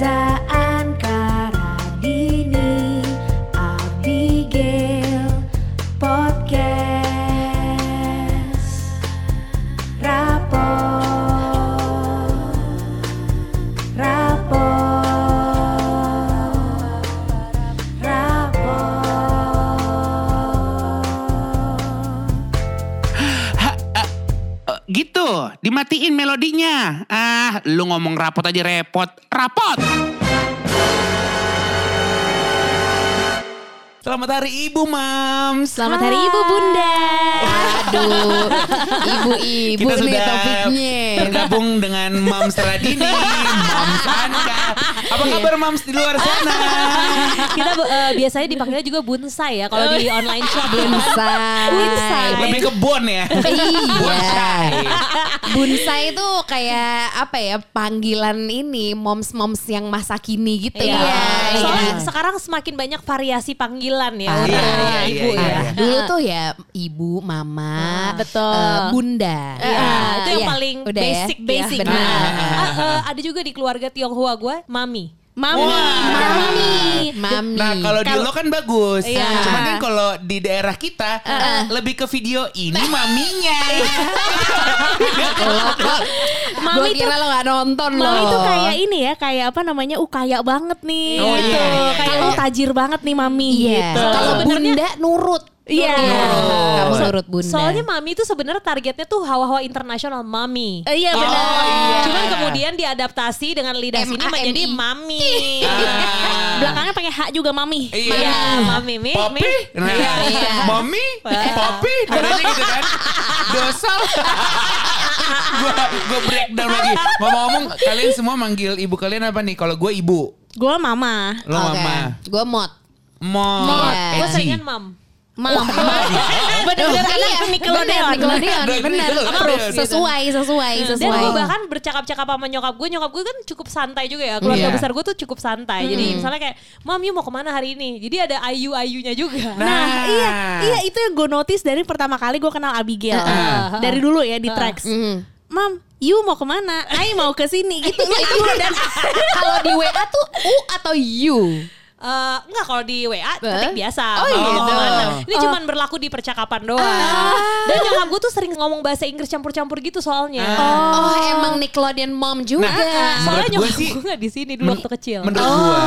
Reza rapot aja repot. Rapot! Selamat hari Ibu, Mams. Selamat hari Ibu Bunda. Aduh, ibu-ibu Kita nih sudah topiknya. tergabung dengan Mams Radini, Mams Anka. Apa Iya. kabar Mams di luar sana? Kita eh, biasanya dipanggilnya juga bonsai ya kalau di online shop. Bonsai. Bonsai. Lebih ke bon ya. Bonsai. Iya. Bonsai itu kayak apa ya panggilan ini moms-moms yang masa kini gitu Iya. ya. Soalnya Iya. sekarang semakin banyak variasi panggilan ya. Parah. untuk Iya, ibu iya, ya. iya. Dulu tuh ya ibu, mama, Ah, betul. eh, bunda. Iya, Ah, itu yang iya. paling Udah ya? basic Basic, ya. benar. Ah, eh, ada juga di keluarga Tionghoa gue, mami. Mami, Wah. mami, mami. Nah kalau di lo kan bagus. Iya. Cuman kan kalau di daerah kita lebih ke video ini maminya. Mami Gue tuh kira lo gak nonton loh. Mami tuh kayak ini ya, kayak apa namanya? Uh kaya banget nih. Oh, gitu. iya, iya, kayak iya. oh tajir banget nih mami Iya. gitu. Kalau bunda nurut. Iya. Kamu So- nurut bunda. Soalnya mami itu sebenarnya targetnya tuh hawa-hawa internasional mami. iya benar. Oh, iya. Cuman kemudian diadaptasi dengan lidah sini menjadi mami. Ah. Belakangnya pakai H juga mami. Iya. Iya, mami mi. Nah, Iya, iya. mami, popi, dadanya gitu kan. Dosal. gua gua breakdown lagi. Ngomong-ngomong, kalian semua manggil ibu kalian apa nih? Kalau gue ibu, Gue mama. lo mama. Gue mod. Mom, Iya. Gue seringan mam. Mam. Bener-bener Iya, anak Nickelodeon. Nickelodeon. Bener, Bener. Nickelodeon. Sesuai, sesuai, Dan sesuai. gue bahkan bercakap-cakap sama nyokap gue Nyokap gue kan cukup santai juga ya Keluarga Iya. besar gue tuh cukup santai Jadi misalnya kayak Mam you mau ke mana hari ini Jadi ada ayu-ayunya juga Nah, iya, iya itu yang gue notice dari pertama kali gue kenal Abigail. Dari dulu ya di tracks. Mhm. Mam, you mau ke mana? Ai mau ke sini gitu. Itu dan Kalau di WA tuh U atau U? Eh, enggak kalau di WA ketik biasa. Oh, gitu. ke mana. Ini cuman berlaku di percakapan doang. Dan nyokap gue tuh sering ngomong bahasa Inggris campur-campur gitu soalnya. Oh, emang Nickelodeon mom juga. Nah, Soalnya menurut gue nyokap sih- gue nggak di sini dulu waktu kecil. Menurut gua,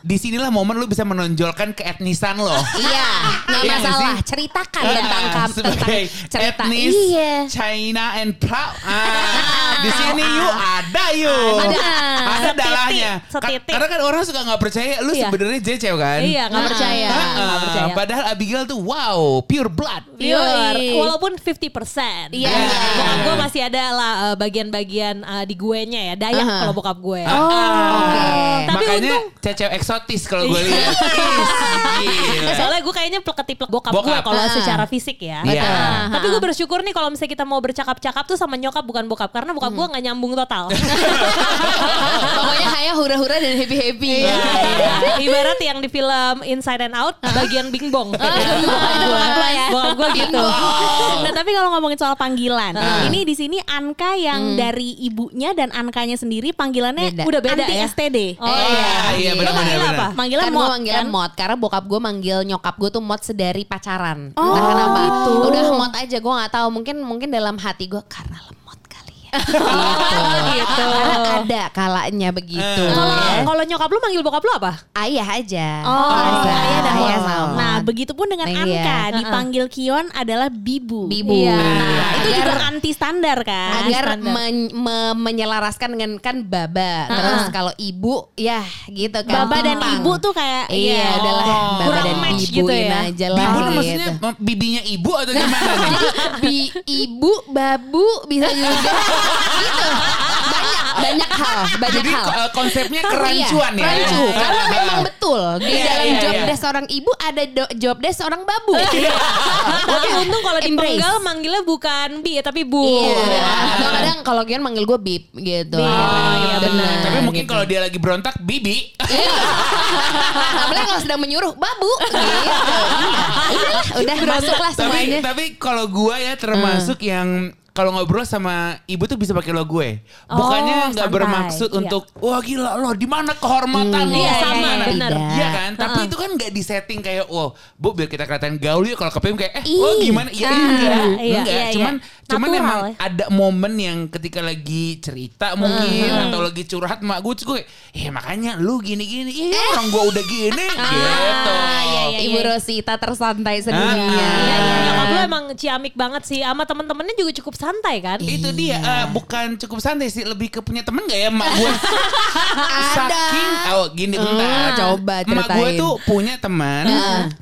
di sinilah momen lu bisa menonjolkan keetnisan lo. Iya, nggak Iya masalah. Ceritakan Ah, tentang kamu tentang sebagai cerita. etnis Iya. China and proud. Ah, di sini yuk ada yuk. Ada. Ada dalahnya. Karena kan orang suka nggak percaya lu Iya. sebenarnya jecel kan. Iya nggak percaya. Ah, nggak ah, percaya. Padahal Abigail tuh wow, pure blood. Pure, Yoi. walaupun 50%. Iya. Bokap gue masih ada lah eh, bagian-bagian eh, di gue nya ya. Dayak Aha. kalau bokap gue. Ah, oke. Tapi Makanya untung- cecel eksotis kalau gue lihat. Gila. Soalnya gue kayaknya plek-ketiplek bokap, Bokap. gue kalau Ah. secara fisik ya. Iya. Nah, Tapi gue bersyukur nih kalau misalnya kita mau bercakap-cakap tuh sama nyokap bukan bokap. Karena bokap gue gak nyambung total. Pokoknya kayak hura-hura dan happy-happy. Iya, iya. Ibarat yang di film Inside and Out bagian bingbong. bokap gue ya. Bokap gue gitu. Nah tapi kalau ngomongin soal panggilan, Ah. ini di sini Anka yang dari ibunya dan Ankanya sendiri panggilannya Beda. udah beda Anti ya. STD. Oh, iya, iya, iya. benar, benar, apa? kan mod kan? mod karena bokap gue manggil nyokap gue tuh mod sedari pacaran. Oh, Entah kenapa. gitu. Udah mod aja gue nggak tahu mungkin mungkin dalam hati gue karena lemot ya. gitu. Karena ada kalanya begitu. Kalau ya. kalau nyokap lu manggil bokap lu apa? Ayah aja. Oh, Biasa. ayah dan Ayah sama Nah, mod. begitupun dengan Iya. Anka Heeh. dipanggil Kion adalah Bibu. Bibu. Iya. Iya. Itu Agar- juga anti standar kan? agar Standar. men- me- menyelaraskan dengan kan baba. Terus kalau ibu ya gitu kan. Baba dan ibu tuh kayak Iya, ya. udahlah baba Kurang dan match ibu gitu ya. aja lah. Bibu gitu. maksudnya bibinya ibu atau gimana nih? Bi, ibu, babu bisa juga. gitu. Banyak, banyak hal, banyak Jadi hal. eh, konsepnya kerancuan Iya, ya. rancu. Karena memang betul di Iya, dalam iya, job iya. desk seorang ibu ada do- job desk seorang babu. Tapi untung kalau di penggal manggilnya bukan bi ya tapi bu. Iya. Atau kadang kalau Gion manggil gue bib gitu. Oh, iya, benar. Tapi mungkin gitu. kalau dia lagi berontak, bibi. Apalagi kalau sedang menyuruh babu gitu. Udah, udah masuklah tapi semuanya. tapi kalau gua ya termasuk yang kalau ngobrol sama ibu tuh bisa pakai lo gue. Bukannya Oh, nggak santai. bermaksud Iya. untuk wah gila lo di mana kehormatan lo. Iya, sama, Gimana?" benar. Iya kan? Tapi itu kan nggak di setting kayak wah, Bu biar kita kelihatan gaul ya kalau kepem kayak eh wah gimana? Iya enggak. Iya, enggak. iya, cuman iya. cuman Natural emang ya. ada momen yang ketika lagi cerita mungkin atau lagi curhat mak gue gue eh makanya lu gini-gini. Iya orang gue udah gini gitu. Ibu Rosita tersantai Ah, sedunia. Iya, iya. Ah. Nyokap lu emang ciamik banget sih. Sama temen-temennya juga cukup santai kan? Itu dia eh, bukan cukup santai sih lebih ke punya temen gak ya emak gue saking oh gini bentar. Coba emak gue tuh punya teman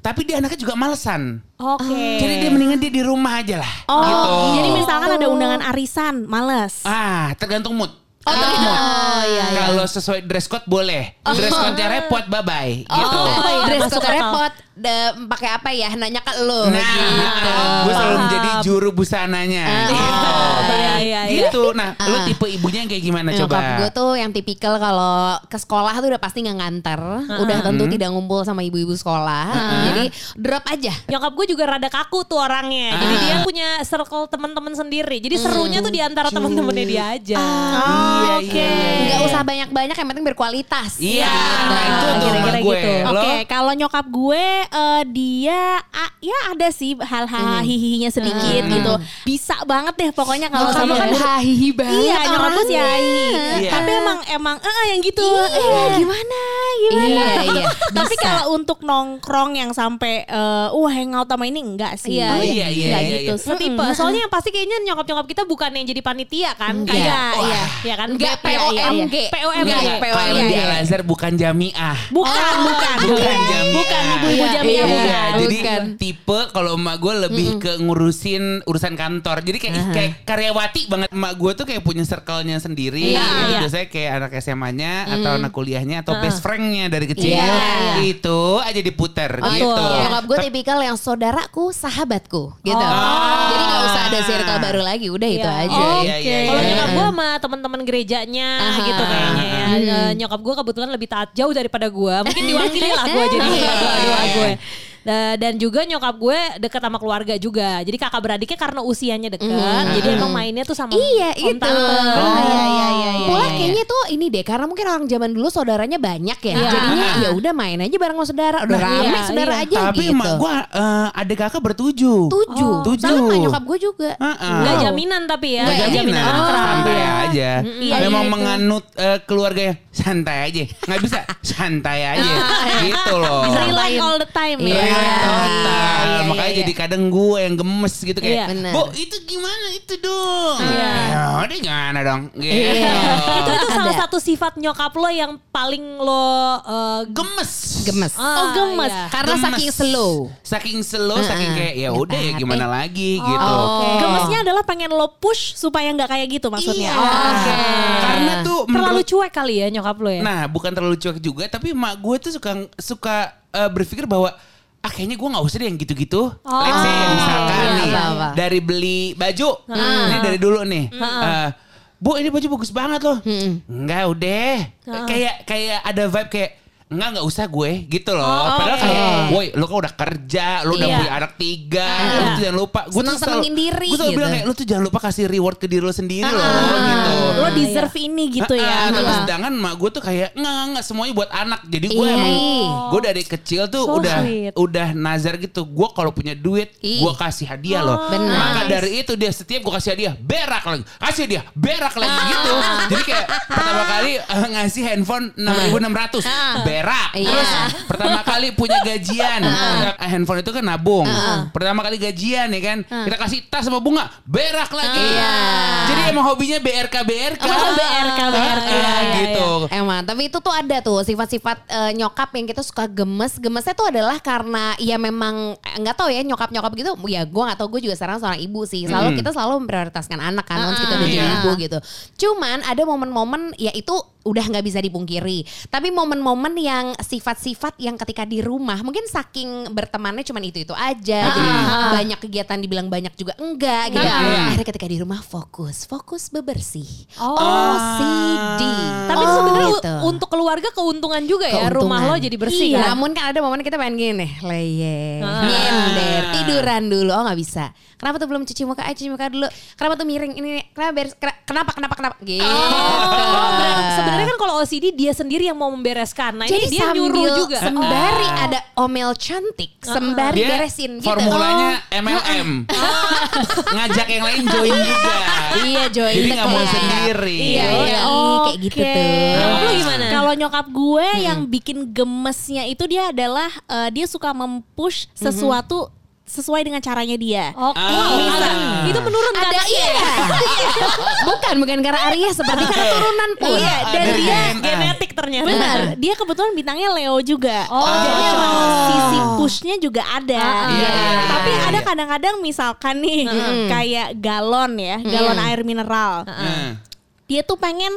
tapi dia anaknya juga malesan. Oke. jadi dia mendingan dia di rumah aja lah Oh, gitu. jadi misalkan ada undangan arisan, males. ah tergantung mood. Oh, Tergantung mood. Oh iya iya. kalau sesuai dress code boleh. Dress code-nya repot bye bye gitu. Oh, iya, dress code repot. Pakai apa ya? Nanya ke lu. Nah, gitu. gue selalu Paham. menjadi juru busananya gitu. Oh, iya, iya, iya. Gitu. Nah, lu tipe ibunya yang kayak gimana coba? Nyokap gue tuh yang tipikal kalau ke sekolah tuh udah pasti nggak nganter. Udah tentu tidak ngumpul sama ibu-ibu sekolah. Jadi drop aja. Nyokap gue juga rada kaku tuh orangnya. Jadi dia punya circle teman-teman sendiri. Jadi serunya tuh di antara teman-temannya dia aja. Iya, Oke. iya. Nggak usah banyak-banyak yang penting berkualitas. Iya, Nah, nah, itu kira-kira gitu. Lo, Oke, kalau nyokap gue eh, dia ah, ya ada sih hal-hal hihihinya sedikit gitu. Bisa banget deh pokoknya kalau sama sama kan hahihi banget. Iya, nyokap gue sih hahihi. Iya. Tapi emang emang eh yang gitu. Iya. Eh, gimana? Gimana? Iya, iya. Tapi kalau untuk nongkrong yang sampai eh uh hangout sama ini enggak sih. Iya, Oh, iya, iya, Enggak iya, gitu. iya. Setipe. Soalnya yang pasti kayaknya nyokap-nyokap kita bukan yang jadi panitia kan. Kayak iya, iya kan? Enggak Iya, iya, iya. POMG. POMG. POMG. kalau di Iya. Al Azhar bukan jamiah. Bukan, Oh, bukan. Bukan jamiah. Bukan ibu-ibu Iya, jamiah iya. bukan. Jadi Bukan. tipe kalau emak gue lebih ke ngurusin urusan kantor. Jadi kayak kayak karyawati banget emak gue tuh kayak punya circle-nya sendiri. Iya, Gitu. iya. Biasanya kayak anak SMA-nya atau anak kuliahnya atau best friend-nya dari kecil. Iya, iya. Itu aja diputer Betul. gitu. Nyokap gue tipikal yang saudaraku, sahabatku gitu. Oh. Jadi gak usah ada circle baru lagi, udah itu Iya. aja. Oh, iya, iya, Kalau iya. nyokap gue sama teman-teman gerejanya Ah. gitu kayaknya ya. Eh, Nyokap gue kebetulan lebih taat jauh daripada gue. Mungkin diwakili lah gue jadi Iya, iya, gue. Iya. Da- Dan juga nyokap gue deket sama keluarga juga. Jadi kakak beradiknya karena usianya deket. Mhm. Jadi emang mainnya tuh sama Iya om itu. tante. Oh, iya, iya, iya, iya, Pula iya. kayaknya tuh ini deh karena mungkin orang zaman dulu saudaranya banyak ya. Iya. Jadinya ya udah main aja bareng sama saudara. Udah Nah, rame iya, saudara iya. aja Tapi gitu. emak gue ada kakak bertujuh. tujuh. Oh, tujuh. Sama nyokap gue juga. Heeh. Nggak jaminan tapi ya. Nggak Nggak jaminan, akrab. santai Iya. aja. Iya, Memang iya, menganut eh, keluarga yang santai aja, nggak bisa santai aja, gitu loh. Relax all the time Iya. ya. Relax total. iya, Makanya iya. jadi kadang gue yang gemes gitu kayak, Iya. Bener. bu itu gimana itu dong? Iya. Ya udah gimana dong? Gitu. Iya. Itu itu salah satu sifat nyokap lo yang paling lo eh, Gemes. Gemes. ah, Oh, gemes. iya. Karena Gemes. saking slow. Saking slow, saking kayak ya udah ya gimana lagi Oh, gitu. oke. Gemesnya adalah pengen lo push supaya nggak kayak gitu maksudnya. Iya. Oh, Oke. Karena tuh Terlalu cuek kali ya nyokap lo ya. Nah, bukan terlalu cuek juga, tapi mak gue tuh suka suka eh, berpikir bahwa ah kayaknya gue nggak usah deh yang gitu-gitu. Oh. Let's say misalkan Iya, nih apa-apa. dari beli baju, ini dari dulu nih. Eh, Bu ini baju bagus banget loh. Enggak udah. Kayak kayak ada vibe kayak Enggak, enggak usah gue gitu loh. Padahal kayak, woi, lu kan udah kerja, lu udah Iya. punya anak tiga, lu tuh jangan lupa. Gue tuh selalu- diri Gue selalu bilang gitu. kayak, lu tuh jangan lupa kasih reward ke diri lu sendiri loh gitu. Lo deserve ini gitu Ah, ya. tapi sedangkan mak gue tuh kayak nggak nggak, nggak semuanya buat anak. Jadi gue Iya. emang gue dari kecil tuh So udah sweet. udah nazar gitu. Gue kalau punya duit gue kasih hadiah loh. Benar. Maka dari itu dia setiap gue kasih hadiah berak lagi, kasih dia berak lagi gitu. Jadi kayak pertama kali eh, ngasih handphone enam ribu enam ratus berak. Iya. Terus pertama kali punya gajian Eh, handphone itu kan nabung. Pertama kali gajian ya kan kita kasih tas sama bunga berak lagi. Iya. Jadi emang hobinya BRK BRK. Oh, BRK, BRK. Iya, gitu. Emang, tapi itu tuh ada tuh sifat-sifat eh, nyokap yang kita suka gemes. Gemesnya tuh adalah karena ya memang eh, nggak tahu ya nyokap-nyokap gitu. Ya gue nggak tahu gue juga sekarang seorang ibu sih. Selalu kita selalu memprioritaskan anak kan once kita udah jadi Iya. ibu gitu. Cuman ada momen-momen ya itu udah nggak bisa dipungkiri. Tapi momen-momen yang sifat-sifat yang ketika di rumah mungkin saking bertemannya cuman itu-itu aja. Jadi banyak kegiatan dibilang banyak juga enggak gitu. Iya. Akhirnya ketika di rumah fokus, fokus bebersih. Oh. OCD. Tapi itu sebenarnya Gitu. untuk keluarga keuntungan juga ya Keuntungan. rumah lo jadi bersih Iya. kan. Namun kan ada momen kita pengen gini nih, leye, Ah. nyender, tiduran dulu. Oh nggak bisa. Kenapa tuh belum cuci muka? Ayo cuci muka dulu. Kenapa tuh miring? Ini kenapa beres? Kena- Kenapa? Kenapa? Kenapa? Gitu. Oh, sebenarnya kan kalau OCD dia sendiri yang mau membereskan. Nah, Jadi dia sambil nyuruh juga. sembari Oh. ada omel cantik, sembari Dia beresin gitu. formulanya MLM. Ngajak yang lain join juga. Iya, join Jadi nggak mau sendiri. Iya, iya. kayak gitu tuh. Lu gimana? Kalau nyokap gue yang bikin gemesnya itu dia adalah eh, dia suka mempush sesuatu sesuai dengan caranya dia. Oh, Ah. wow, Bisa. ada- itu menurun Ada anaknya iya. ya? bukan, bukan karena Arya seperti keturunan pun. Iya, dan Dari dia DNA. Genetik ternyata. Benar, dia kebetulan bintangnya Leo juga. Oh, jadi cocok. emang sisi pushnya juga ada. Ah, iya, iya, Tapi iya, ada iya. kadang-kadang misalkan nih kayak galon ya, galon air mineral. Nah. Dia tuh pengen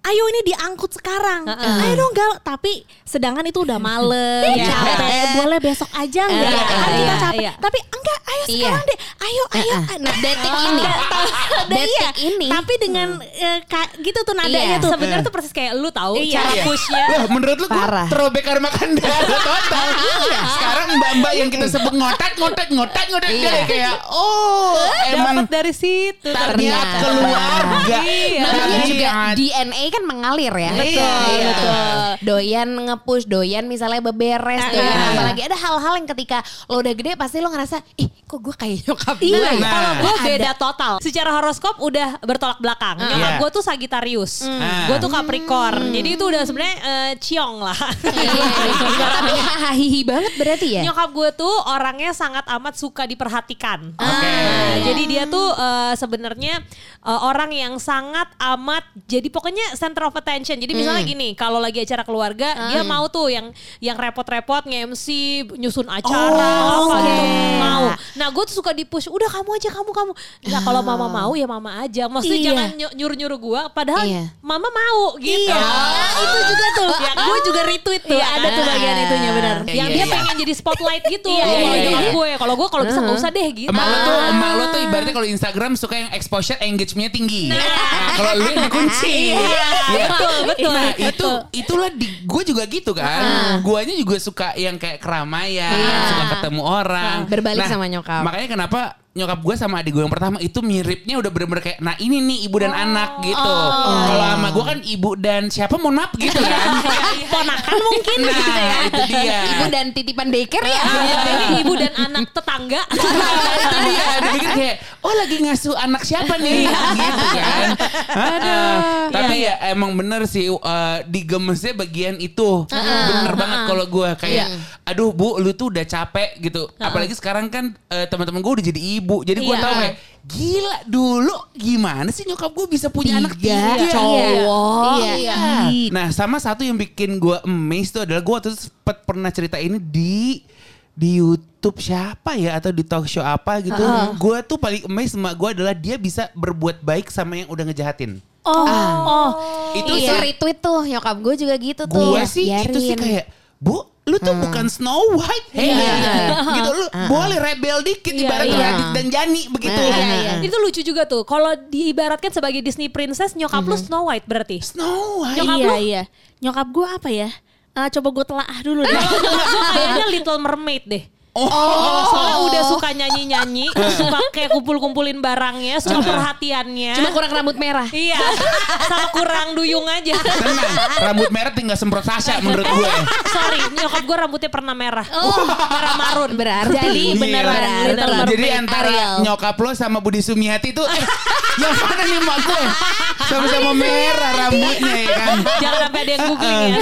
Ayo ini diangkut sekarang, ayo dong gal. Tapi sedangkan itu udah malam, Iya. capek. Boleh besok aja nggak? Iya, kan kita iya, capek. iya. Tapi enggak, ayo Iya. sekarang deh. Ayo, ayo. Nah, detik ini. Ada Detik iya. ini. Tapi dengan eh, ka- gitu tuh nadanya Iya. tuh. Sebenarnya tuh persis kayak lu tahu Iya. cara Iya. pushnya. Wah, menurut lu gue throwback Armakanda total. Sekarang mbak-mbak yang kita sebut ngotak, ngotak, ngotak, ngotak. Dia Iya. kayak, oh emang Dapat dari situ ternyata. keluarga. Iya. Namanya juga DNA kan mengalir ya. Betul, Iya. betul. Doyan nge-push, doyan misalnya beberes, doyan Iya. apalagi ada hal-hal yang ketika lo udah gede pasti lo ngerasa, ih kok gue kayak nyokap gue Iya, ya?" Nah. kalau gue beda total. Secara horoskop udah bertolak belakang. Nyokap Iya. gue tuh Sagittarius, Ah. gue tuh Capricorn. Jadi itu udah sebenarnya eh, ciong lah. Iya. Tapi hahihi banget berarti ya. Nyokap gue tuh orangnya sangat amat suka diperhatikan. Oke. Nah, jadi dia tuh eh, sebenarnya eh, orang yang sangat amat jadi pokoknya center of attention. Jadi misalnya gini, kalau lagi acara keluarga, dia mau tuh yang yang repot-repot nge-MC, nyusun acara, Oh, apa gitu. Mau. Nah, gue tuh suka di-push, udah kamu aja, kamu kamu. Nah, kalau mama mau ya mama aja. Maksudnya Iya. jangan ny- nyuruh-nyuruh gue padahal Iya. mama mau gitu. Iya. Nah, itu juga tuh. Ya kan? Gue juga retweet tuh. Iya. Ada tuh bagian itunya benar. Iya, yang iya, dia iya. pengen jadi spotlight gitu. Iya, Kalau iya, nyokap iya. gue, kalau gue kalau bisa nggak usah deh gitu. Emak lo tuh, emak lo tuh ibaratnya kalau Instagram suka yang exposure engagementnya tinggi. Nah, kalau lu yang dikunci. Iya, betul, betul. Nah, itu itulah di gue juga gitu kan. Guanya juga suka yang kayak keramaian, Iya. suka ketemu orang. Berbalik sama nyokap. Makanya kenapa nyokap gue sama adik gue yang pertama itu miripnya udah bener-bener kayak nah ini nih ibu dan anak gitu. Kalau sama gue kan ibu dan siapa mohon maaf gitu kan. Ponakan mungkin nah, gitu ya. itu dia. Ibu dan titipan daycare ya. Iya, ini ibu dan anak tetangga. itu dia dipikir kayak oh lagi ngasuh anak siapa nih gitu kan Aduh. tapi ya emang bener sih uh, digemesnya bagian itu bener banget kalau gue kayak aduh bu lu tuh udah capek gitu apalagi sekarang kan uh, teman-teman gue udah jadi ibu jadi gue Iya. tahu kayak gila dulu gimana sih nyokap gue bisa punya anak Tiga tiga cowok. Iya. Iya. Nah sama satu yang bikin gue amazed tuh adalah gue waktu itu sempet pernah cerita ini di di YouTube siapa ya atau di talk show apa gitu. Gue tuh paling amazed sama gue adalah dia bisa berbuat baik sama yang udah ngejahatin. Oh, oh. Itu Iya sih retweet tuh nyokap gue juga gitu tuh. gue sih itu sih kayak bu lu tuh bukan Snow White hey gitu lu boleh rebel dikit Iya, ibarat iya. Radit dan Jani begitu Iya, Itu lucu juga tuh. Kalau diibaratkan sebagai Disney princess, nyokap lu Snow White berarti. Snow White Nyokap iya, lu? iya. Nyokap gue apa ya? Eh, coba gue telaah dulu deh. Gue kayaknya Little Mermaid deh. Oh, Soalnya udah suka nyanyi-nyanyi, suka kayak kumpul-kumpulin barangnya, suka perhatiannya. Cuma kurang rambut merah. Iya, sama kurang duyung aja. tenang rambut merah tinggal semprot Sasha menurut gue Sorry, nyokap gue rambutnya pernah merah. merah marun. Berarti Jadi Iya. beneran Beneran. Jadi antara Ariel. nyokap lo sama Budi Sumiati tuh eh, yang mana nih mak gue? Sama-sama merah rambutnya ya kan. Jangan sampai ada yang googling ya.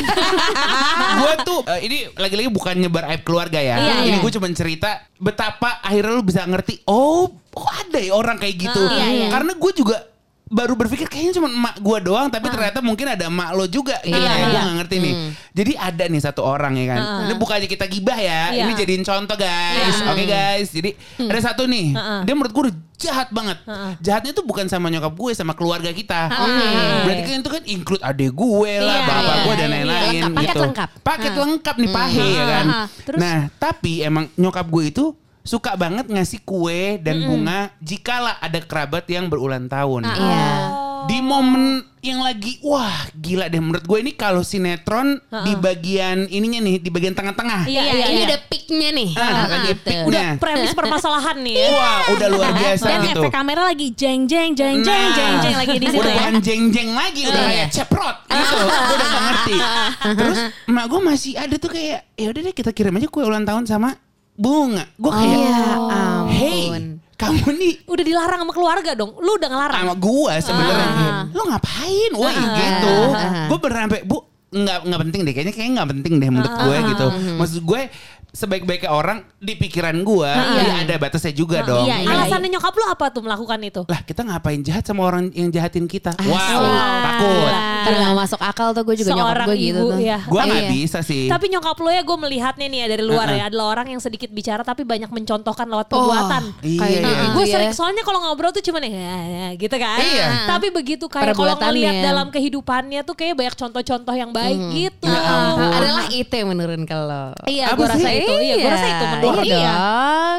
gue tuh eh, ini lagi-lagi bukan nyebar aib keluarga ya. Iya, ini iya. gue cuma cerita betapa akhirnya lu bisa ngerti. Oh, oh ada ya orang kayak gitu. Iya, iya. Karena gue juga baru berpikir kayaknya cuma emak gue doang tapi ternyata mungkin ada emak lo juga gitu Iya, ya gue iya. gak ngerti nih. Jadi ada nih satu orang ya kan. Ini bukannya kita gibah ya Iya. ini jadiin contoh guys. Oke guys jadi ada satu nih. Dia menurut gue jahat banget. Jahatnya tuh bukan sama nyokap gue sama keluarga kita. Berarti kan itu kan include adek gue lah Iya, bapak iya, gue dan iya. lain-lain Lengkap, paket gitu. lengkap. paket lengkap nih pahe ya kan. Terus? nah tapi emang nyokap gue itu suka banget ngasih kue dan bunga jikalau ada kerabat yang berulang tahun Iya. Di momen yang lagi wah gila deh menurut gue ini kalau sinetron di bagian ininya nih di bagian tengah-tengah. Iya, Iya, iya, ini iya. udah peaknya nih. Ah, Ah, lagi gitu. peak Udah Nah. premis permasalahan nih ya. Wah, udah luar biasa Dan gitu. efek kamera lagi jeng jeng jeng jeng Nah, jeng jeng lagi di situ udah ya. bukan jeng-jeng lagi, udah kayak ceprot gitu. Gue udah gak ngerti. Terus emak gue masih ada tuh kayak, ya udah deh kita kirim aja kue ulang tahun sama bunga. Gue kayak, Ya ampun. hey, kamu nih Udah dilarang sama keluarga dong. Lu udah ngelarang. sama gua sebenarnya. Lo ngapain? Wah gitu. Gue beneran sampai bu nggak nggak penting deh. Kayaknya kayaknya nggak penting deh menurut gue gitu. Maksud gue sebaik-baiknya orang di pikiran gue ya ada batasnya juga dong iya, iya. Alasannya nyokap lu apa tuh melakukan itu? lah kita ngapain jahat sama orang yang jahatin kita wow takut Ntar nggak masuk akal tuh gue juga nyokap Seorang gue gitu tuh. ya. gue nggak Iya. bisa sih Tapi nyokap lo ya gue melihatnya nih ya dari luar Uh-uh. ya adalah orang yang sedikit bicara tapi banyak mencontohkan lewat perbuatan. iya kayak iya gitu. gue ya. sering soalnya kalau ngobrol tuh cuman ya, ya gitu kan. Iya. Tapi begitu kayak kalau ngelihat dalam kehidupannya tuh kayak banyak contoh-contoh yang baik gitu. Ya. Adalah itu yang menurun kalau. Iya, gue sih? Rasa itu. Iya, gue rasa itu menurun. Iya.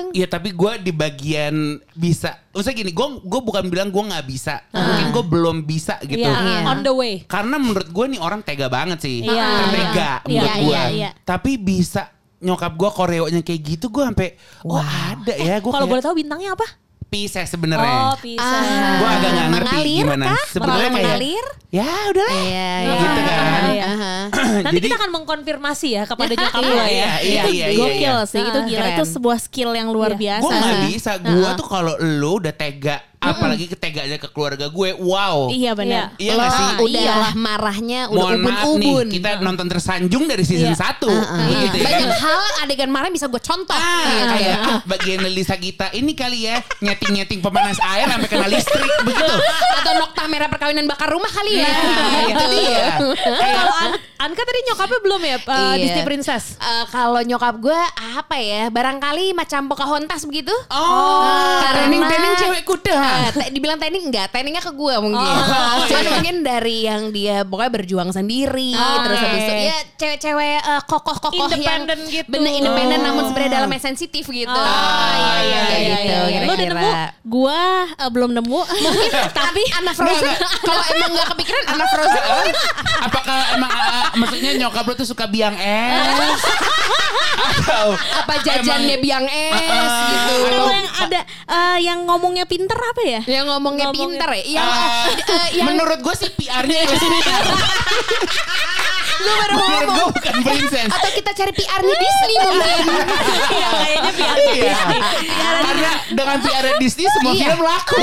Iya tapi gue di bagian bisa Maksudnya gini gue gue bukan bilang gue nggak bisa Mungkin gue belum bisa gitu Iya, Iya. on the way. Karena menurut gue nih orang tega banget sih. Iya. Tertega Iya, menurut iya, gue. iya, iya. Tapi bisa nyokap gue koreonya kayak gitu gue sampai oh ada ya gue Kalau boleh kayak tahu bintangnya apa? Pisces Oh, sebenarnya. bisa. Ah. gue agak nggak ngerti Mengalir gimana. kah? Sebenarnya kayak mengalir? ya udahlah. Iya, Gitu kan. Iya. Nanti Jadi- kita akan mengkonfirmasi ya kepada nyokap lo Iya, ya. iya, iya, iya, iya, Gokil iya. sih, itu Ah, gila. keren. Itu sebuah skill yang luar Iya. biasa. Gue nggak bisa. Gue tuh kalau lu udah tega, apalagi keteganya ke keluarga gue, wow. Iya benar. Iya Lo nggak sih? udah marahnya udah Mohon maaf nih, ubun-ubun. kita nonton tersanjung dari season Iya. 1 Iya. gitu ya. Banyak hal adegan marah bisa gue contoh. Ah, Gitu. kayak ah, bagian Lisa kita ini kali ya nyeting-nyeting pemanas air sampai kena listrik begitu. Atau nokta merah perkawinan bakar rumah kali ya. Nah, itu dia. Eh, kalau An- Anka tadi nyokapnya belum ya uh, Iya. Disney Princess? Eh, kalau nyokap gue apa ya barangkali macam Pocahontas begitu Oh, Karena- training-training cewek kuda. Eh, te- dibilang training enggak, trainingnya ke gue mungkin. Oh, Cuman iya. mungkin dari yang dia pokoknya berjuang sendiri, Oh, terus habis itu ya cewek-cewek eh, kokoh-kokoh yang Independen gitu. bener independen Oh. namun sebenarnya dalamnya sensitif gitu. Oh, iya, iya, Kayak iya, gitu, iya, iya. Lo udah nemu? Gua eh, belum nemu. Tapi anak Frozen kalau emang nggak kepikiran anak Frozen mungkin Apakah emang ah, maksudnya nyokap lu tuh suka biang es? Atau apa jajannya emang- biang es Ah, gitu. Kalau yang ada eh, yang ngomongnya pinter apa ya? Yang ngomongnya Ngomongnya- pinter ya. Yang, Ah, eh, yang menurut gue sih PR-nya gue baru Menurut ngomong. gue bukan princess. Atau kita cari PR-nya Disney mungkin. Iya kayaknya biar Iya. Karena dengan PR Disney semua Iya. film laku.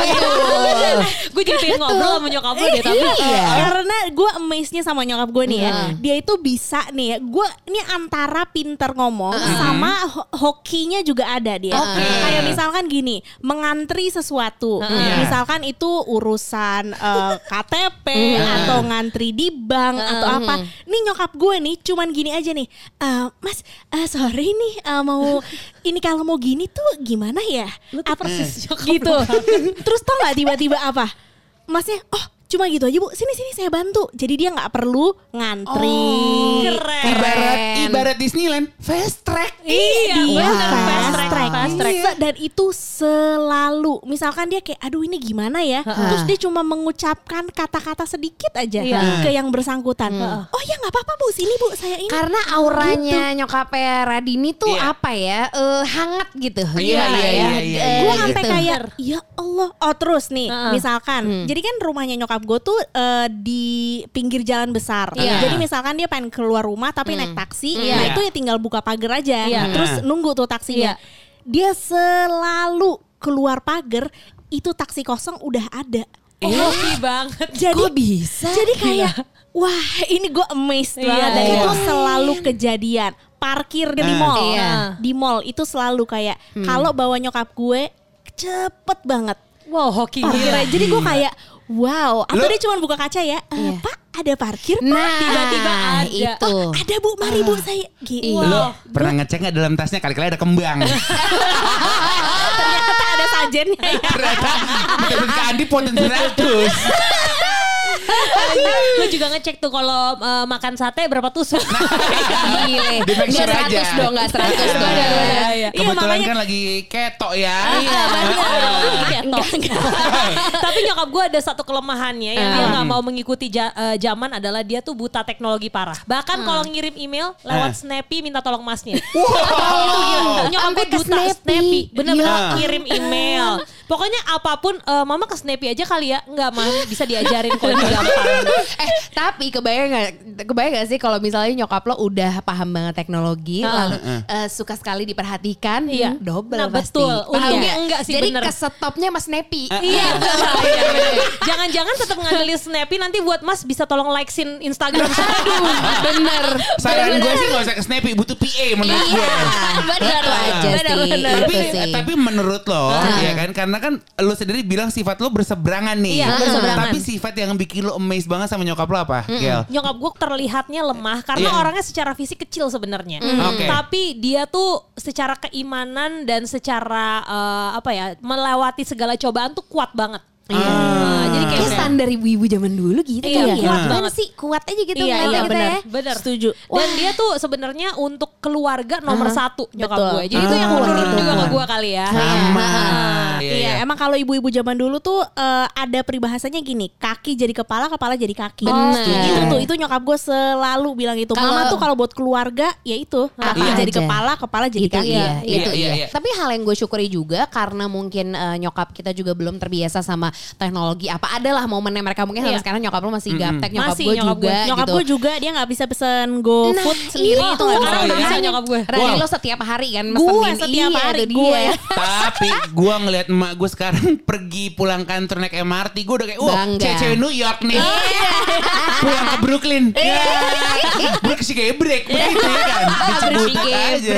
Gue jadi pengen ngobrol sama nyokap lo deh tapi Iya. Karena gue amaze-nya sama nyokap gue nih ya. Dia itu bisa nih ya. Gue ini antara pinter ngomong sama ho- hokinya juga ada dia. Oke. Kayak misalkan gini, mengantri sesuatu. Iya. Misalkan itu urusan eh, KTP atau ngantri di bank atau apa. Nih nyokap gue nih cuman gini aja nih. "Eh, mas, eh, sorry nih eh, mau ini kalau mau gini tuh gimana ya? Lu tuh Apa- nyokap gitu. Terus tau gak tiba-tiba apa? Masnya, oh cuma gitu aja bu, sini sini saya bantu. Jadi dia nggak perlu ngantri. Keren. Ibarat ibarat Disneyland fast track. Iya, dia bener. fast Fast track, track, fast track. Se- dan itu selalu. Misalkan dia kayak, aduh ini gimana ya? Terus dia cuma mengucapkan kata-kata sedikit aja Iya. ke yang bersangkutan. Oh ya nggak apa-apa bu, sini bu saya ini. Karena auranya nyokapnya Radini tuh Iya. apa ya? eh, hangat gitu. Iya, iya, ya? iya, iya, gue iya. sampai gitu. kayak ya Allah oh terus nih Heeh. misalkan jadi kan rumahnya nyokap gue tuh eh, di pinggir jalan besar Iya. jadi misalkan dia pengen keluar rumah tapi naik taksi Iya. nah itu ya tinggal buka pagar aja Iya. terus Heeh. nunggu tuh taksinya dia selalu keluar pagar itu taksi kosong udah ada Oh, hoki banget. jadi Kok bisa? jadi kayak wah ini gue amazed Iya, banget dan iya. itu selalu kejadian parkir di Ah. mall Iya. di mall itu selalu kayak kalau bawa nyokap gue cepet banget Wow, hoki gila. jadi gue kayak wow atau Lo- dia cuma buka kaca ya "Eh, Iya. pak ada parkir pak Nah, tiba-tiba ada. itu. oh ada bu mari bu saya gitu Lo pernah ngecek nggak dalam tasnya kali-kali ada kembang. ternyata ada sajennya ya Ternyata betul-betul ke Andi potensi 100. Lu juga ngecek tuh kalau eh, makan sate berapa tusuk. Gile. Di make sure aja. 100 dong, nggak 100 dong. Benar, benar. Iya, Kebetulan makanya- kan lagi ketok ya. Iya, Enggak, Ketok. Tapi nyokap gue ada satu kelemahannya yang dia nggak mau mengikuti eh, zaman adalah dia tuh buta teknologi parah. Bahkan kalau ngirim email lewat Eh. Snappy minta tolong masnya. Wow. itu gila. Nyokap gue buta Snappy. Bener-bener Iya. ngirim email. Pokoknya apa pun eh, mama ke Snappy aja kali ya. Enggak mah bisa diajarin kok ini gampang. eh tapi kebayang gak, kebayang gak sih kalau misalnya nyokap lo udah paham banget teknologi Heeh. lalu eh, suka sekali diperhatikan Iya. hmm, double Nah, pasti betul. Paham Untungnya nggak? enggak sih, jadi bener. kesetopnya mas Snappy Iya, iya, bener. Jangan-jangan tetap ngandelin Snappy nanti buat Mas bisa tolong likesin Instagram saya. Aduh, bener Saran gue sih gak usah ke Snappy, butuh PA menurut iya gue. bener aja sih Bener-bener. itu tapi sih tapi menurut lo ya kan karena kan lo sendiri bilang sifat lo berseberangan nih. Iya, berseberangan. Tapi sifat yang bikin lo amazed banget sama nyokap lo apa, Gel? Nyokap gue terlihatnya lemah karena Iya. orangnya secara fisik kecil sebenarnya. Oke. Tapi dia tuh secara keimanan dan secara eh, apa ya melewati segala cobaan tuh kuat banget. Nah, jadi kayak Kayak standar ibu-ibu zaman dulu gitu Iya, ya. kuat Gimana banget. sih kuat aja gitu Iya, iya kita benar. ya. Benar. Setuju. Dan dia tuh sebenarnya untuk keluarga nomor satu nyokap Betul. gue. Jadi itu yang Ah. menurun juga ke gue kali ya. Sama. Ah. Iya, Iya, iya. emang kalau ibu-ibu zaman dulu tuh eh, ada peribahasanya gini, kaki jadi kepala, kepala jadi kaki. Bener. Itu tuh, itu nyokap gue selalu bilang itu. Kalau- Mama tuh kalau buat keluarga, ya itu, kaki Iya jadi aja. kepala, kepala jadi Itu kaki. iya, Iya, itu iya, iya. iya. Tapi hal yang gue syukuri juga karena mungkin eh, nyokap kita juga belum terbiasa sama teknologi apa adalah momennya mereka mungkin sampai Iya. sekarang nyokap lu masih gaptek nyokap Masih, gue nyokap juga gue. Nyokap gitu. gue juga dia nggak bisa pesen GoFood Nah, sendiri iya, itu nggak bisa. Sekarang udah bisa nyokap gue. Rani Wow. lo setiap hari kan Gue mesenin. setiap Iya, hari, gue. dia. Tapi gue ngeliat emak gue sekarang pergi pulang kantor naik MRT Gue udah kayak wah Bangga. cewek New York nih Pulang ke Brooklyn Brooklyn si gebrek Begitu ya kan aja.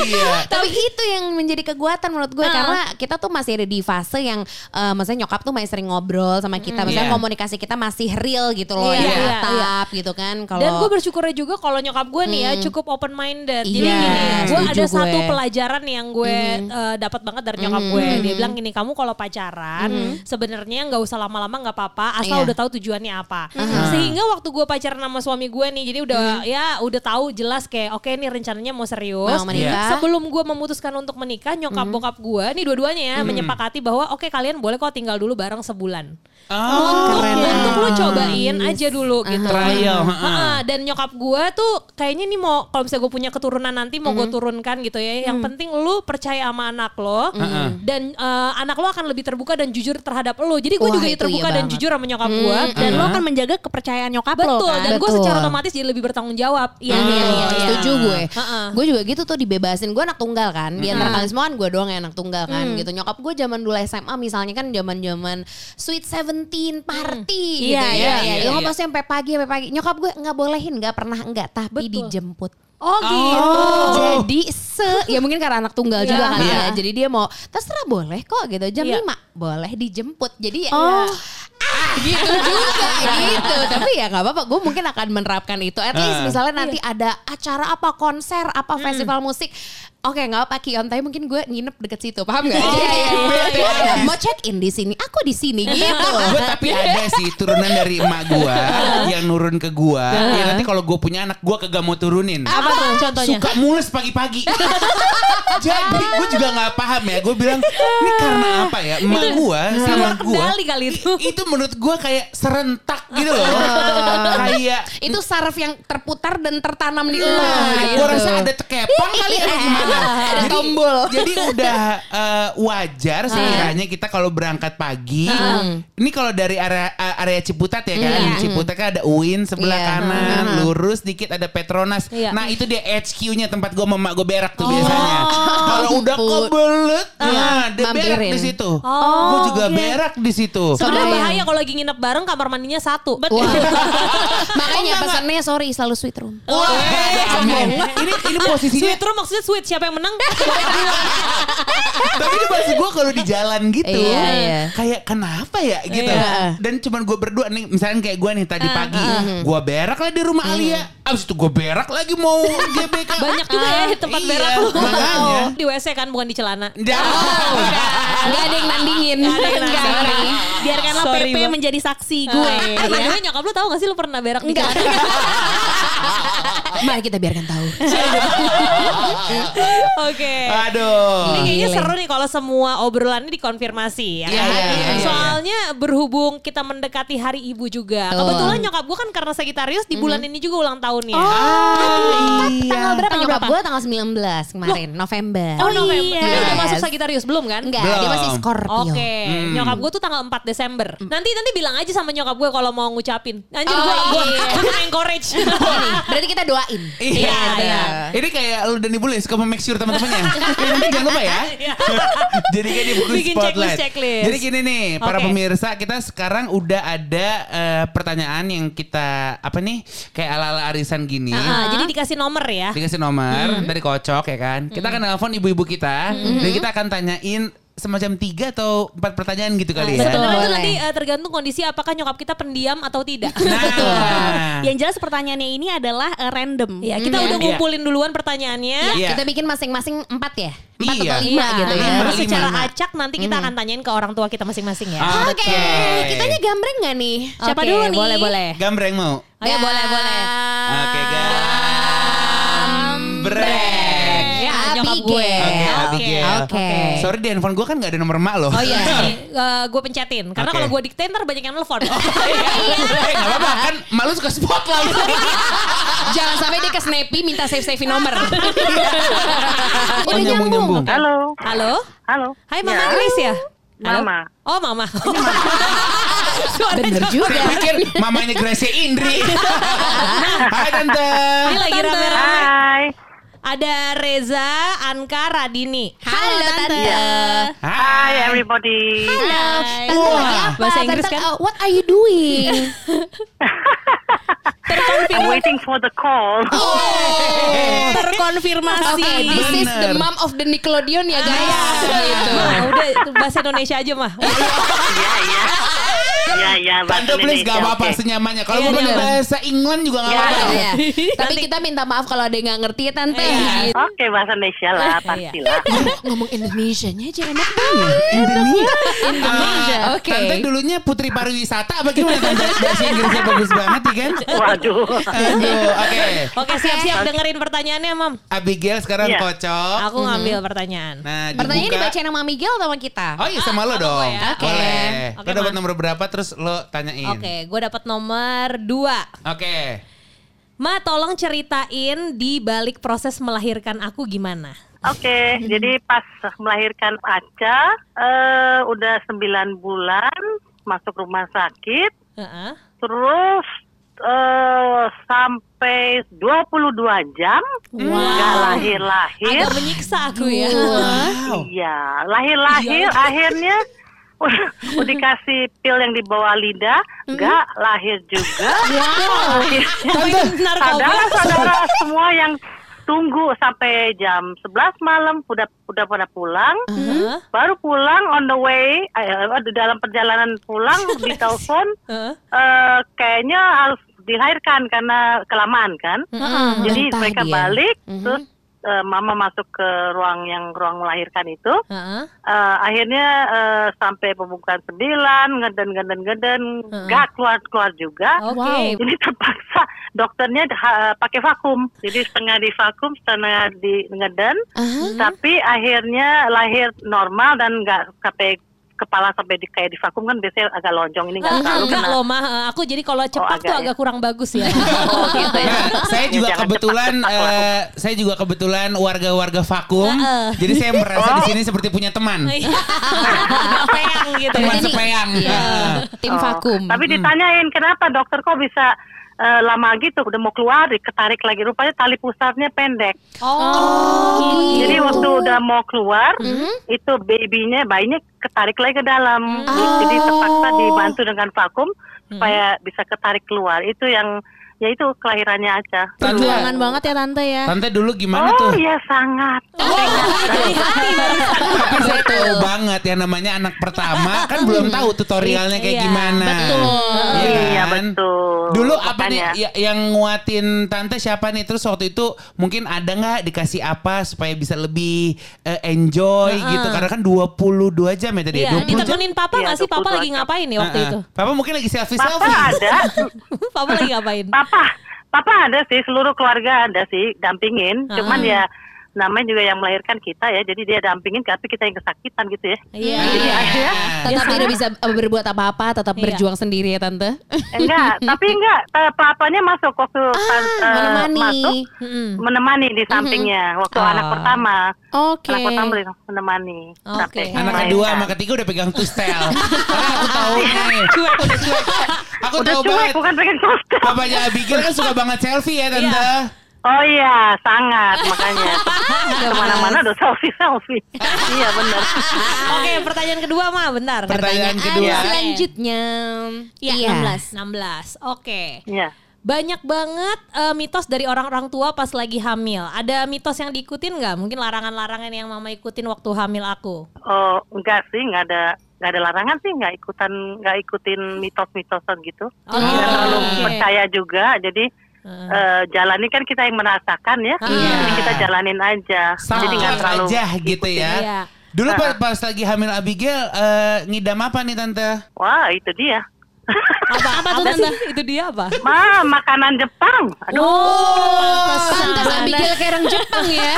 Iya Tapi itu yang menjadi kekuatan menurut gue karena kita tuh masih ada di fase yang eh, maksudnya nyokap tuh masih sering ngobrol sama kita, maksudnya Iya. komunikasi kita masih real gitu loh, Iya, yang iya, tatap gitu kan. Kalau Dan gue bersyukurnya juga kalau nyokap gue nih ya cukup open minded. Jadi Iya, gini, gue ada satu gue. pelajaran yang gue eh, dapat banget dari nyokap gue. Dia bilang gini, kamu kalau pacaran sebenarnya nggak usah lama-lama nggak apa-apa, asal Iya. udah tahu tujuannya apa. Sehingga waktu gue pacaran sama suami gue nih, jadi udah ya udah tahu jelas kayak oke nih rencananya mau serius. Mau menikah. Sebelum gue memutuskan untuk menikah, nyokap bokap gue nih dua-duanya ya menyepakati bahwa oke kalian boleh kok tinggal dulu bareng sebulan. Oh, untuk, keren untuk lu banget. cobain aja dulu gitu. Trial. Ha-ha, dan nyokap gue tuh kayaknya nih mau kalau misalnya gue punya keturunan nanti mau gue turunkan gitu ya. Yang penting lu percaya sama anak lo dan eh, anak lo akan lebih terbuka dan jujur terhadap lo. Jadi gue juga terbuka iya dan banget. jujur sama nyokap gue. Dan lo akan menjaga kepercayaan nyokap lo Betul, kan. dan gue Betul. secara otomatis jadi lebih bertanggung jawab. Iya, Iya, iya, iya. setuju gue. Gue juga gitu tuh dibebasin. Gue anak tunggal kan. Di antara kalian semua kan gue doang yang anak tunggal kan gitu. Nyokap gue zaman dulu SMA misalnya kan zaman-zaman Sweet Seventeen party gitu Iya, ya. iya, iya, Yang iya. pasti sampai pagi sampai pagi. Nyokap gue nggak bolehin, nggak pernah enggak, tapi Betul. dijemput. Oh gitu. Jadi se ya mungkin karena anak tunggal juga Iya. kan Iya. ya. Jadi dia mau terserah boleh kok gitu. Jam Iya. 5 boleh dijemput. Jadi ya Oh. ah gitu juga gitu. Tapi ya nggak apa-apa. Gue mungkin akan menerapkan itu. At least Ah. misalnya nanti ada acara apa konser apa festival musik. Oke nggak apa Kion tapi mungkin gue nginep deket situ paham nggak? Oh, iya, kayak, iya, "Gue ada mau check in di sini, aku di sini gitu. gue tapi ada sih turunan dari emak gue yang nurun ke gue. Ya nanti kalau gue punya anak gue kagak mau turunin. Apa tuh contohnya? Suka mules pagi-pagi. Jadi gue juga nggak paham ya. Gue bilang ini karena apa ya? Emak gue sama gue. kali itu. Itu menurut gue kayak serentak gitu loh. kayak itu saraf yang terputar dan tertanam di lo. Gitu. gue rasa ada cekepang kali ya gimana. Ada tombol. Jadi udah eh, wajar sih kiranya kita kalau berangkat pagi. Ini kalau dari area area Ciputat ya kan. Iya. Ciputat kan ada UIN sebelah Iya. kanan, lurus dikit ada Petronas. Iya. Nah, itu dia HQ-nya tempat gue mama gue berak tuh biasanya. Kalau udah kebelet, nah dia berak di situ. Oh, gue juga oke. berak di situ. Sebenarnya bahaya kalau lagi nginep bareng kamar mandinya satu. Betul. Makanya pesannya sorry selalu sweet room. Wah, amin. Ini ini posisinya Sweet room maksudnya sweet siapa siapa yang menang? Tapi maksud gue kalau di jalan gitu Iya, iya. Kayak kenapa ya gitu Iya. Dan cuman gue berdua nih Misalnya kayak gue nih tadi pagi Gue berak lah di rumah Alia Abis itu gue berak lagi mau GBK Banyak juga ya tempat Iya, berak lu. makanya. Di WC kan bukan di celana. Jauh Gak ada yang nandingin. Nggak ada yang nandingin. Biarkanlah PP menjadi saksi gue. Eh, ya. the way, nyokap lu tahu gak sih lu pernah berak di celana? Mari kita biarkan tahu. Oke. Aduh Ini kayaknya Gile. seru nih kalau semua obrolannya dikonfirmasi ya Iya, kan? iya, iya, iya. Soalnya berhubung kita mendekati hari ibu juga. Betul. Kebetulan nyokap gue kan karena Sagitarius di bulan ini juga ulang tahunnya. Ah, iya. Tanggal berapa Tanggal nyokap gue? Tanggal 19 kemarin, November. Oh, November. iya. Dia udah masuk. Sagitarius belum kan? Enggak, dia Belum. masih Scorpio. Oke, nyokap gue tuh tanggal 4 Desember. Nanti nanti bilang aja sama nyokap gue kalau mau ngucapin. Anjir Oh, gue gue iya. encourage. Nih, berarti kita doain. Iya, Iya, iya. Ini kayak lu dan Ibu suka make sure teman-temannya. Eh, nanti jangan lupa ya. Jadi kayak di buku Bikin spotlight. checklist, checklist. Jadi gini nih, para Oke. pemirsa, kita sekarang udah ada eh, pertanyaan yang kita apa nih? Kayak ala-ala arisan gini. Ah, jadi dikasih nomor ya. Dikasih nomor, dari kocok ya kan. Kita akan nelpon ibu-ibu kita dan kita akan tanyain semacam tiga atau empat pertanyaan gitu kali ya. Sebenarnya itu nanti eh, tergantung kondisi apakah nyokap kita pendiam atau tidak. Nah, Yang jelas pertanyaannya ini adalah eh, random. Ya, kita Hmm, udah iya. ngumpulin duluan pertanyaannya. Iya. Kita bikin masing-masing empat ya? Empat Iya. atau lima Iya, gitu ya? Lima, Terus lima. secara acak nanti kita akan tanyain ke orang tua kita masing-masing ya. Ah, Oke, Oke. kitanya gambreng gak nih? Siapa Oke, dulu nih? Boleh, boleh. gambreng mau. Oh ya, boleh, boleh. Oke, gambreng. Ya, nyokap gue. Oke, Oke, oke. Sorry di handphone gue kan gak ada nomor emak loh. Oh iya, gue pencetin. Karena Oke. kalau gue dikte ntar banyak yang nelfon. Eh gak apa-apa kan mak lu suka spotlight. Jangan sampai dia ke Snappy minta save-save nomor. oh, Udah nyambung. Halo, Halo? halo. Hai Mama Ya. Grace ya? Halo? Mama. Oh Mama. Bener juga. Saya pikir mamanya Grace Indri. Hai tante. Ini lagi rame-rame. Hai. Ada Reza, Anka, Radini. Halo Tante. Hai everybody. Halo. Tante Wah. lagi apa? Bahasa Inggris Tante, kan? uh, what are you doing? I'm waiting for the call. Oh. Terkonfirmasi. Oke, this is the Bener. mom of the Nickelodeon ya guys. Gitu. Nah, udah bahasa Indonesia aja mah. Iya, iya. Iya, iya. Tante bahasa please gak apa-apa oke. senyamannya. Kalau Iya, mau pakai iya. bahasa England juga gak Iya, apa-apa. Iya. Tapi kita minta maaf kalau ada yang nggak ngerti ya Tante. Iya. Oke, bahasa Indonesia lah, pastilah. Ngomong Indonesianya aja enak banget. Indonesia. Indonesia. Ah, Oke. Tante dulunya putri pariwisata apa gimana tante? Bahasa Inggrisnya bagus banget ya kan? Waduh. Aduh, oke. Oke siap-siap dengerin pertanyaannya Mam. Abigail sekarang Iya. kocok. Aku ngambil pertanyaan. Nah, Pertanyaannya dibuka. dibacain sama Miguel atau sama kita? Oh iya sama lo sama dong. ya. Oke. Boleh. Oke, lo dapat nomor berapa terus lo tanyain. Oke, gue dapat nomor dua. Oke. Ma, tolong ceritain di balik proses melahirkan aku gimana? Oke, jadi pas melahirkan Aca, eh, udah 9 bulan, masuk rumah sakit, Heeh. terus eh, sampai 22 jam, nggak lahir-lahir. Agak menyiksa aku ya. Iya, lahir-lahir akhirnya udah, dikasih pil yang di bawah lidah, nggak lahir juga. Narkoba. saudara-saudara semua yang tunggu sampai jam 11 malam udah udah pada pulang. Heeh. Baru pulang on the way, eh, di dalam perjalanan pulang di telepon Heeh. eh, kayaknya harus dilahirkan karena kelamaan kan. Heeh. Jadi Muntah mereka dia. balik, Mhm. terus eh, mama masuk ke ruang yang ruang melahirkan itu. Heeh. Eh, akhirnya eh, sampai pembukaan sembilan, ngeden ngeden ngeden, nggak keluar keluar juga. Oke. Jadi terpaksa dokternya ha- pakai vakum. Jadi setengah di vakum, setengah di ngeden. Tapi akhirnya lahir normal dan nggak sampai kepala sampai di kayak di vakum kan biasanya agak lonjong ini nggak terlalu enggak kena. loh mah, aku jadi kalau cepak agak tuh ya. agak kurang bagus ya. Oh gitu ya. Nah, saya Ya, juga jangan kebetulan cepak-cepak lah. eh, saya juga kebetulan warga-warga vakum. Heeh. Jadi saya merasa Oh. di sini seperti punya teman. Iya. Peyang gitu. Teman Jadi- sepeyang. Iya. Heeh. Tim Oh, vakum. Tapi ditanyain kenapa dokter kok bisa eh, lama gitu udah mau keluar ketarik lagi rupanya tali pusatnya pendek. Oh. Jadi waktu udah mau keluar Mhm. itu babynya bayinya ketarik lagi ke dalam. Oh. Jadi terpaksa dibantu dengan vakum supaya bisa ketarik keluar. Itu yang ya itu kelahirannya aja. Tante, Perjuangan banget ya tante ya. tante dulu gimana Oh tuh? ya sangat. Tapi saya tahu banget yang namanya anak pertama kan belum tahu tutorialnya kayak Iya, gimana. betul. Iya Iya kan? betul. Dulu apa nih ya- yang nguatin tante siapa nih? Terus waktu itu mungkin ada nggak dikasih apa supaya bisa lebih eh, enjoy gitu? Karena kan 22 jam ya tadi ya. Iya, 20 jam. ditemenin papa Iya, nggak sih? Papa 22 lagi ngapain nih waktu itu? Papa mungkin lagi selfie Papa selfie. ada, Papa lagi ngapain? papa, papa ada sih, seluruh keluarga ada sih dampingin. Cuman ya namanya juga yang melahirkan kita ya, jadi dia dampingin, tapi kita yang kesakitan gitu ya. Iya. Jadi akhirnya Tetap tidak bisa eh, berbuat apa-apa, tetap Iya. berjuang sendiri ya tante. enggak, tapi enggak, eh, papanya masuk waktu pas, eh, Ah, menemani. masuk Mm-mm. menemani di sampingnya waktu Ah. anak pertama. Oke. Anak pertama beli- menemani. Oke. sampai Anak kedua sama ketiga udah pegang tustel. Karena aku tahu nih. Cuek, udah cuek. Aku Udah tahu cuek, banget. bukan pengen poster. Papanya Abigail kan suka banget selfie ya tante. Oh iya, sangat makanya. Ke mana-mana udah selfie selfie. iya benar. Oke, pertanyaan kedua mah bentar. Pertanyaan Pertanyaan kedua. selanjutnya. Iya, Iya. 16. 16. Oke. Iya. Banyak banget eh, mitos dari orang-orang tua pas lagi hamil. Ada mitos yang diikutin nggak? Mungkin larangan-larangan yang mama ikutin waktu hamil aku. Oh enggak sih, enggak ada nggak ada larangan sih, nggak ikutan nggak ikutin mitos-mitosan gitu. Oh, Nggak gitu. terlalu percaya juga, jadi eh, jalani kan kita yang merasakan ya, Iya. jadi kita jalanin aja. jadi nggak terlalu aja gitu ya. Iya. Dulu pas, pas lagi hamil Abigail eh, ngidam apa nih tante? Wah itu dia. Apa, apa, tuh, sih? Tante? Itu dia apa? Ma, makanan Jepang. Aduh. Oh, Abigail kayak orang Jepang ya.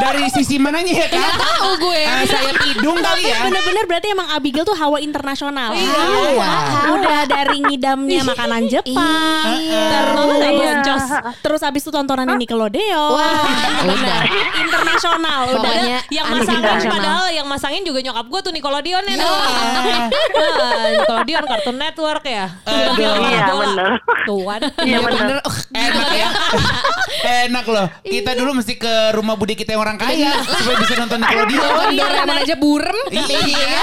Dari sisi mananya ya kak? Tahu gue. Eh, saya hidung kali ya. Bener-bener berarti emang Abigail tuh hawa internasional. Iya. Udah dari ngidamnya makanan Jepang. Terus, Iya. boncos. terus abis itu tontonan Nickelodeon. Wah, udah. internasional udah. Pokoknya yang masangin padahal yang masangin juga nyokap gue tuh Nickelodeon ya. Ah, Nickelodeon Cartoon Network ya. Aduh. Iya, bener. Tuh kan. Iya benar. Enak ya. Enak loh. Kita dulu mesti ke rumah budi kita yang orang kaya supaya bisa nonton Nickelodeon. Nonton Doraemon aja burem. Iya.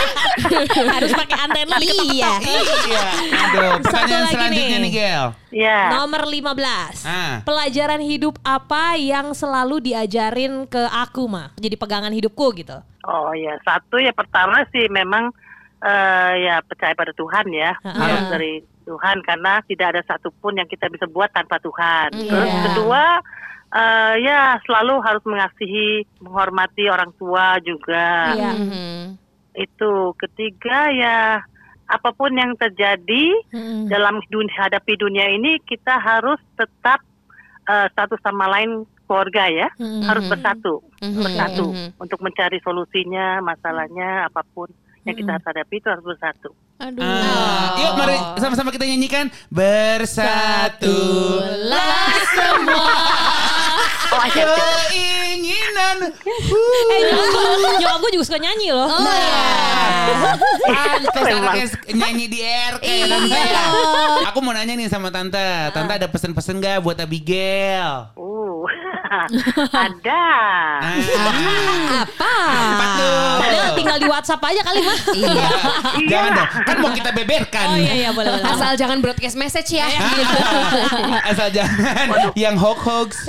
Harus pakai antena diketok Iya. Iya. Aduh. Pertanyaan lagi selanjutnya nih. nih Gel. Iya. Nomor 15. Ah. Pelajaran hidup apa yang selalu diajarin ke aku mah? Jadi pegangan hidupku gitu. Oh ya, satu ya pertama sih memang eh, ya percaya pada Tuhan ya, harus dari Tuhan karena tidak ada satupun yang kita bisa buat tanpa Tuhan. Terus Iya. kedua eh, ya selalu harus mengasihi, menghormati orang tua juga. Iya. Itu ketiga ya apa pun yang terjadi Mm-mm. dalam dunia, hadapi dunia ini kita harus tetap eh, satu sama lain keluarga ya, Mm-mm. harus bersatu, Mhm. bersatu Mhm. untuk mencari solusinya, masalahnya apa pun yang kita harus hadapi itu harus bersatu. Aduh. Ah, yuk mari sama-sama kita nyanyikan bersatulah semua Oh, keinginan. Eh nyokap gue, juga suka nyanyi loh. Oh iya. Pantes Memang. anaknya nyanyi di RK ya tante. Aku mau nanya nih sama tante. Tante ada pesan-pesan gak buat Abigail? Uh, ada. Ah, Apa? apa tuh? Padahal tinggal di WhatsApp aja kali mah. Iya. Jangan dong, kan mau kita beberkan. Oh iya iya boleh boleh. Asal jangan broadcast message ya. Asal jangan yang hoax-hoax.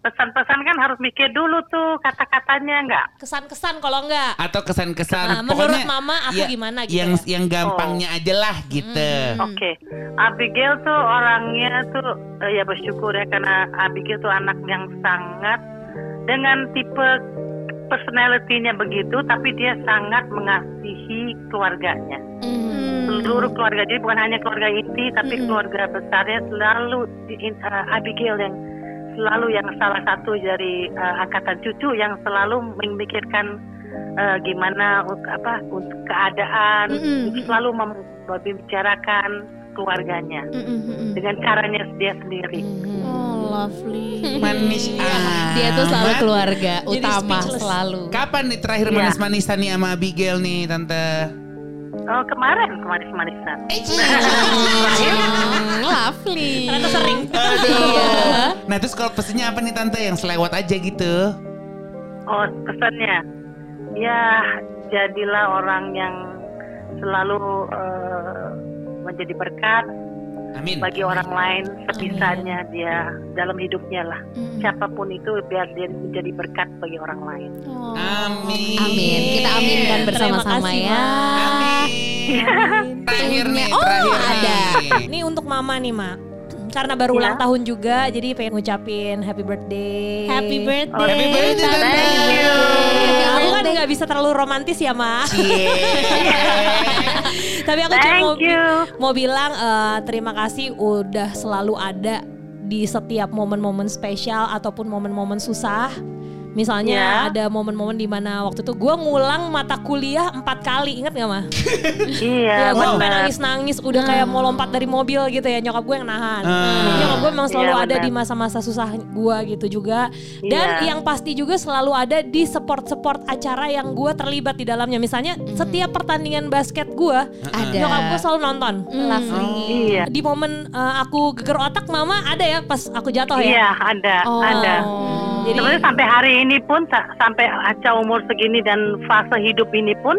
Pesan-pesan kan harus mikir dulu tuh kata-katanya enggak? Kesan-kesan kalau enggak. Atau kesan-kesan. Nah, menurut Mama, aku gimana gitu Yang ya? yang gampangnya aja lah gitu. Oke, Abigail tuh orangnya tuh eh, ya bersyukur ya karena Abigail tuh anak yang sangat dengan tipe personality-nya begitu, tapi dia sangat mengasihi keluarganya. Seluruh keluarga, jadi bukan hanya keluarga inti, tapi keluarga besarnya selalu di- eh, Abigail yang selalu yang salah satu dari eh, angkatan cucu yang selalu memikirkan eh, gimana apa untuk keadaan, selalu mem- membicarakan keluarganya dengan caranya dia sendiri. Oh, lovely. Manis ah. Dia tuh selalu keluarga Jadi utama speechless. selalu. Kapan nih terakhir Iya. manis-manisan nih sama Abigail nih tante? Oh kemarin kemarin-manisan. Hmm, lovely. Ternyata sering. Iya. Nah terus kalau pesennya apa nih tante yang selewat aja gitu? Oh pesannya, ya jadilah orang yang selalu eh, menjadi berkat Amin. bagi orang lain sebisanya dia dalam hidupnya lah. Siapa pun itu biar dia menjadi berkat bagi orang lain. Amin. Amin. Kita aminkan bersama-sama ya. Amin. Terakhir nih, Oh, terakhir ada. nih. Ini untuk mama nih, Mak. Karena baru ulang Ya. tahun juga, jadi pengen ngucapin happy birthday. Happy birthday. Happy birthday, Tante. Thank you. Aku kan nggak bisa terlalu romantis ya, Mak. Tapi aku cuma Thank mau, you. mau bilang eh, terima kasih udah selalu ada di setiap momen-momen spesial ataupun momen-momen susah. Misalnya Ya. ada momen-momen di mana waktu itu gue ngulang mata kuliah empat kali, inget gak mah? Iya, Ya, gue sampai benar. nangis-nangis udah kayak mau lompat dari mobil gitu ya nyokap gue yang nahan. Ah. Nyokap gue memang selalu Iya, ada di masa-masa susah gue gitu juga. Dan Iya. yang pasti juga selalu ada di support-support acara yang gue terlibat di dalamnya. Misalnya setiap pertandingan basket gue, Ada. nyokap gue selalu nonton. Lovely. Iya. Di momen uh, aku geger otak, mama ada ya pas aku jatuh ya. Iya, ada, Oh. ada. Jadi Sebenarnya sampai hari ini pun sa- sampai Aca umur segini dan fase hidup ini pun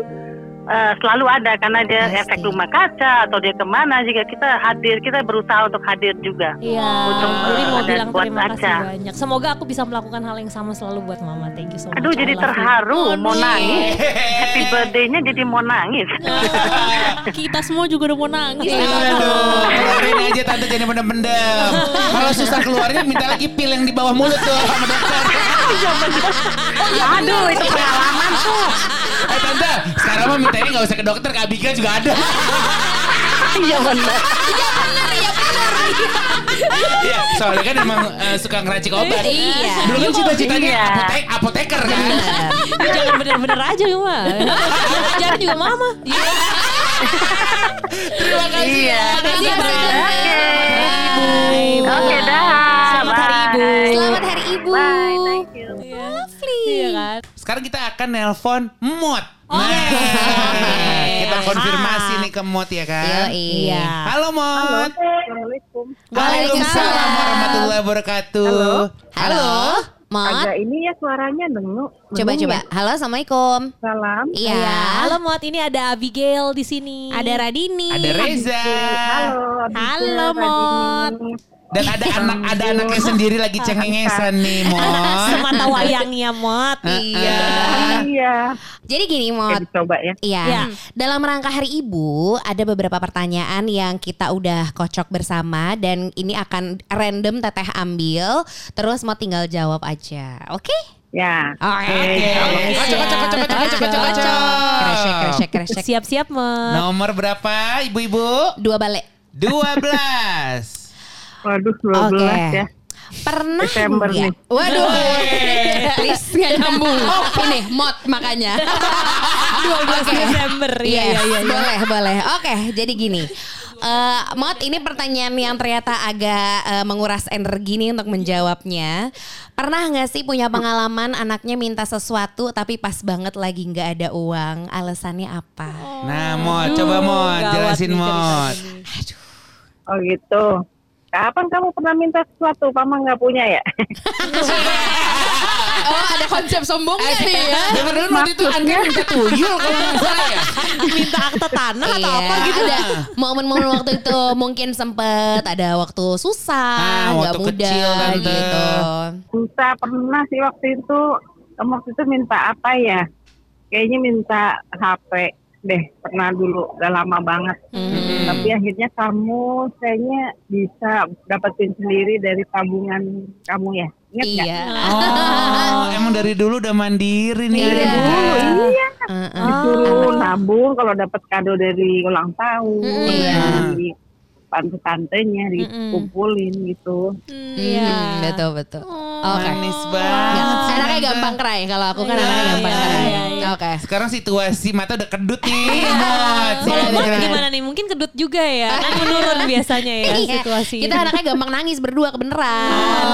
eh, selalu ada karena dia Pasti. efek rumah kaca atau dia ke mana juga kita hadir kita berusaha untuk hadir juga. Iya, Untuk, jadi mau uh, bilang buat terima kasih Aca. banyak. Semoga aku bisa melakukan hal yang sama selalu buat mama. Thank you so much. Aduh jadi terharu mau nangis. Happy birthday-nya jadi mau nangis. Kita semua juga udah mau nangis. Aduh, keluarin aja tante jadi pendem-pendem. Kalau susah keluarnya minta lagi pil yang di bawah mulut tuh sama dokter. Aduh itu pengalaman tuh. Eh tante, sekarang mah mintanya nggak usah ke dokter, ke Abika juga ada. Iya benar. Iya, soalnya kan emang eh, suka ngeracik obat. Iya. Dulu kan cita-citanya Iya. apotek, apoteker kan. Jangan bener-bener aja mah. Jangan juga mama. Terima kasih Iya. ya. Tante. Oke. Oke dah. Selamat hari Bye. Ibu. Selamat hari Ibu. Bye. Thank you. Iya kan? Sekarang kita akan nelpon Mot. Oh, Nah, Oke. kita konfirmasi nih ke Mot ya kan. Yoi. Iya. Halo Mot. Assalamualaikum. Waalaikumsalam warahmatullahi wabarakatuh. Halo. Mot. Agak ini ya suaranya dengu. Coba coba. Halo, assalamualaikum. Salam. Iya. Iya. Halo Mot, ini ada Abigail di sini. Ada Radini. Ada Reza. Halo. Abigail, Halo, Mot. Radini. Dan ada anak ada anaknya sendiri lagi cengengesan nih Mot. Semata wayangnya Mot. Iya. Iya. Jadi gini, Mot. dicoba ya. Iya. Iya. Dalam rangka Hari Ibu ada beberapa pertanyaan yang kita udah kocok bersama dan ini akan random teteh ambil terus mau tinggal jawab aja. Oke? Ya. Oke. Kocok, kocok, kocok, kocok, kocok, kocok, kocok. Kresek, kresek, kresek. Siap-siap Mot. Nomor berapa ibu-ibu? Dua balik. 12. Waduh, 12 Oke. ya. Pernah Desember nih. Waduh. Please nggak nyambung. Ini mod makanya. 12 Desember. Iya, Yes, iya, iya. iya. Boleh, boleh. Oke, jadi gini. Eh, Mod, ini pertanyaan yang ternyata agak eh, menguras energi nih untuk menjawabnya. Pernah nggak sih punya pengalaman anaknya minta sesuatu tapi pas banget lagi nggak ada uang? Alasannya apa? Nah, Mot, coba Mot, jelasin Mot. Oh gitu. Kapan kamu pernah minta sesuatu? Mama nggak punya ya? Oh, ada konsep sombongnya nih ya. Dengar dulu waktu itu Andrea minta tuyul kalau nggak salah ya. Minta akte tanah atau Iya, apa gitu. Ada momen-momen waktu itu mungkin sempet ada waktu susah, Ah, nggak waktu mudah kecil, Tante. gitu. Susah pernah sih waktu itu. Waktu itu minta apa ya? Kayaknya minta HP deh. Pernah dulu. Udah lama banget. Hmm. Tapi akhirnya kamu kayaknya bisa dapetin sendiri dari tabungan kamu ya. Ingat? Iya. Oh, emang dari dulu udah mandiri nih. Iya. Reza. Iya. Heeh. Disuruh nabung kalau dapat kado dari ulang tahun, Iya. dari tante-tantenya dikumpulin gitu. Iya. Hmm, betul betul. Oke. Manis Nggak, banget. sih, Anaknya gampang kerai kalau aku kan Iya, anaknya gampang iya, kerai. iya, iya. Oke. Sekarang situasi mata udah kedut nih, Mot. Kalau Silakan. gimana nih? Mungkin kedut juga ya. Kan menurun biasanya ya Iya, situasi. Kita anaknya gampang nangis berdua kebeneran.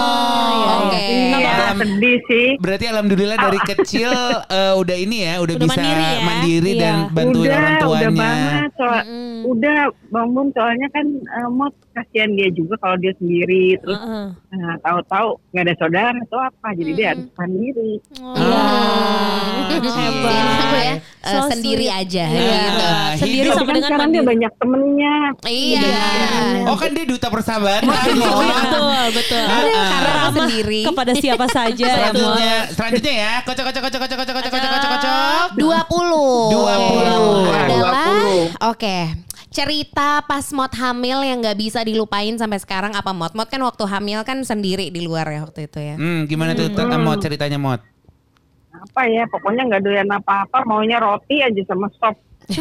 Oke. Iya, Alam- sedih sih. Berarti alhamdulillah dari kecil eh, udah ini ya, udah, Udah bisa mandiri ya? mandiri Iya. dan bantuin udah, orang tuanya. udah banget. Soal, Udah bangun soalnya kan eh, mau kasihan dia juga kalau dia sendiri terus Heeh. nah, tahu-tahu nggak ada saudara atau apa jadi dia harus mandiri. Iya. Ah, Aku ya So sendiri sweet. aja Iya. gitu. Sendiri sama Tapi kan dengan sekarang dia banyak temennya. Iya. Oh kan dia duta persahabatan. Betul, betul. Karena Ramah sendiri. kepada siapa saja ya. Selanjutnya, selanjutnya ya. Kocok, kocok, kocok, kocok, kocok, kocok, kocok, kocok, kocok. 20 20. adalah 20. oke cerita pas mod hamil yang nggak bisa dilupain sampai sekarang apa mod mod kan waktu hamil kan sendiri di luar ya waktu itu ya Hmm, gimana tuh tentang mod ceritanya mod? Apa ya, pokoknya nggak doyan apa-apa, maunya roti aja sama sop.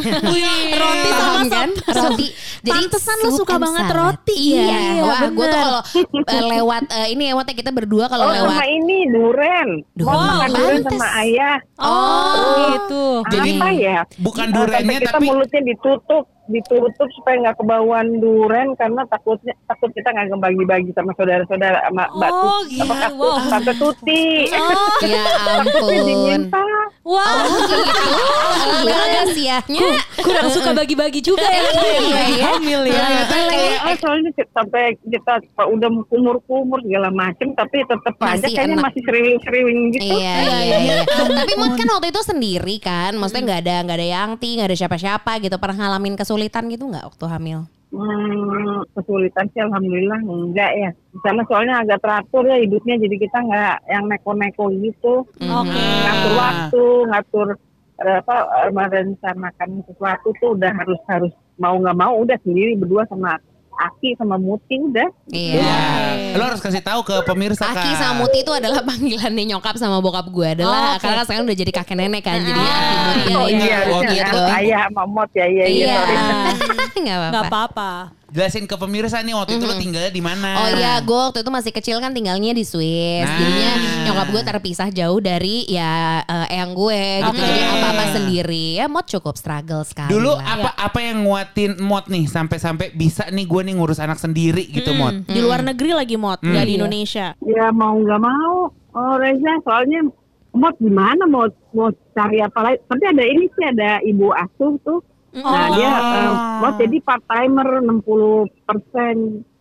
roti sama kan roti jadi Pantesan lu suka banget salad. roti. iya, Iya, wah gue tuh kalau eh, lewat eh, ini ya ya, kita berdua kalau Oh lewat sama ini duren. Duh, Mau makan duren sama ayah. Oh, gitu. Jadi, apa ya? bukan durennya, kita tapi- mulutnya ditutup, ditutup supaya nggak kebauan duren karena takutnya takut kita nggak ngebagi-bagi sama saudara-saudara sama Mbak Oh, Tut- gitu. apa Kak Wow. Tante Tuti. Oh, ya Takutnya ampun diminta. wah. oh gitu agak siahnya Kurang suka bagi-bagi juga ya. Iya, iya. Hamil ya. Kayak, oh, soalnya sampai kita udah kumur-kumur segala macem tapi tetap aja kayaknya enak. masih seriwing-seriwing gitu. Iya, iya, iya. Tapi kan waktu itu sendiri kan, maksudnya nggak ada nggak ada Yangti, nggak ada siapa-siapa gitu. Pernah ngalamin kesulitan gitu nggak waktu hamil? Hmm, kesulitan sih alhamdulillah enggak ya. Sana soalnya agak teratur ya hidupnya jadi kita nggak yang neko-neko gitu. Oke. Ngatur waktu, ngatur eh, apa eh, merencanakan sesuatu tuh udah harus harus mau nggak mau udah sendiri berdua sama Aki sama Muti udah. Iya. Ya, lo harus kasih tahu ke pemirsa Aki sama Muti itu adalah panggilannya nyokap sama bokap gue adalah Oh, oke. karena sekarang udah jadi kakek nenek kan jadi Aki Muti Oh iya, oh, harusnya gitu. ayah sama Mot ya, iya iya. Iya. Nggak apa-apa. Jelasin ke pemirsa nih waktu itu lo tinggalnya di mana? Oh iya, gue waktu itu masih kecil kan tinggalnya di Swiss. Nah. Jadinya nyokap gue terpisah jauh dari ya eh, eyang gue gitu. Jadi apa-apa sendiri. Ya mod cukup struggle sekali Dulu lah. apa apa yang nguatin mod nih sampai-sampai bisa nih gue nih ngurus anak sendiri gitu mod. Di luar negeri lagi mod, nggak di Iya. Indonesia. Ya mau nggak mau, oh Reza soalnya Mot gimana mau mau cari apa lagi? Tapi ada ini sih ada ibu asuh tuh. Nah Oh. dia eh, Mot jadi part timer 60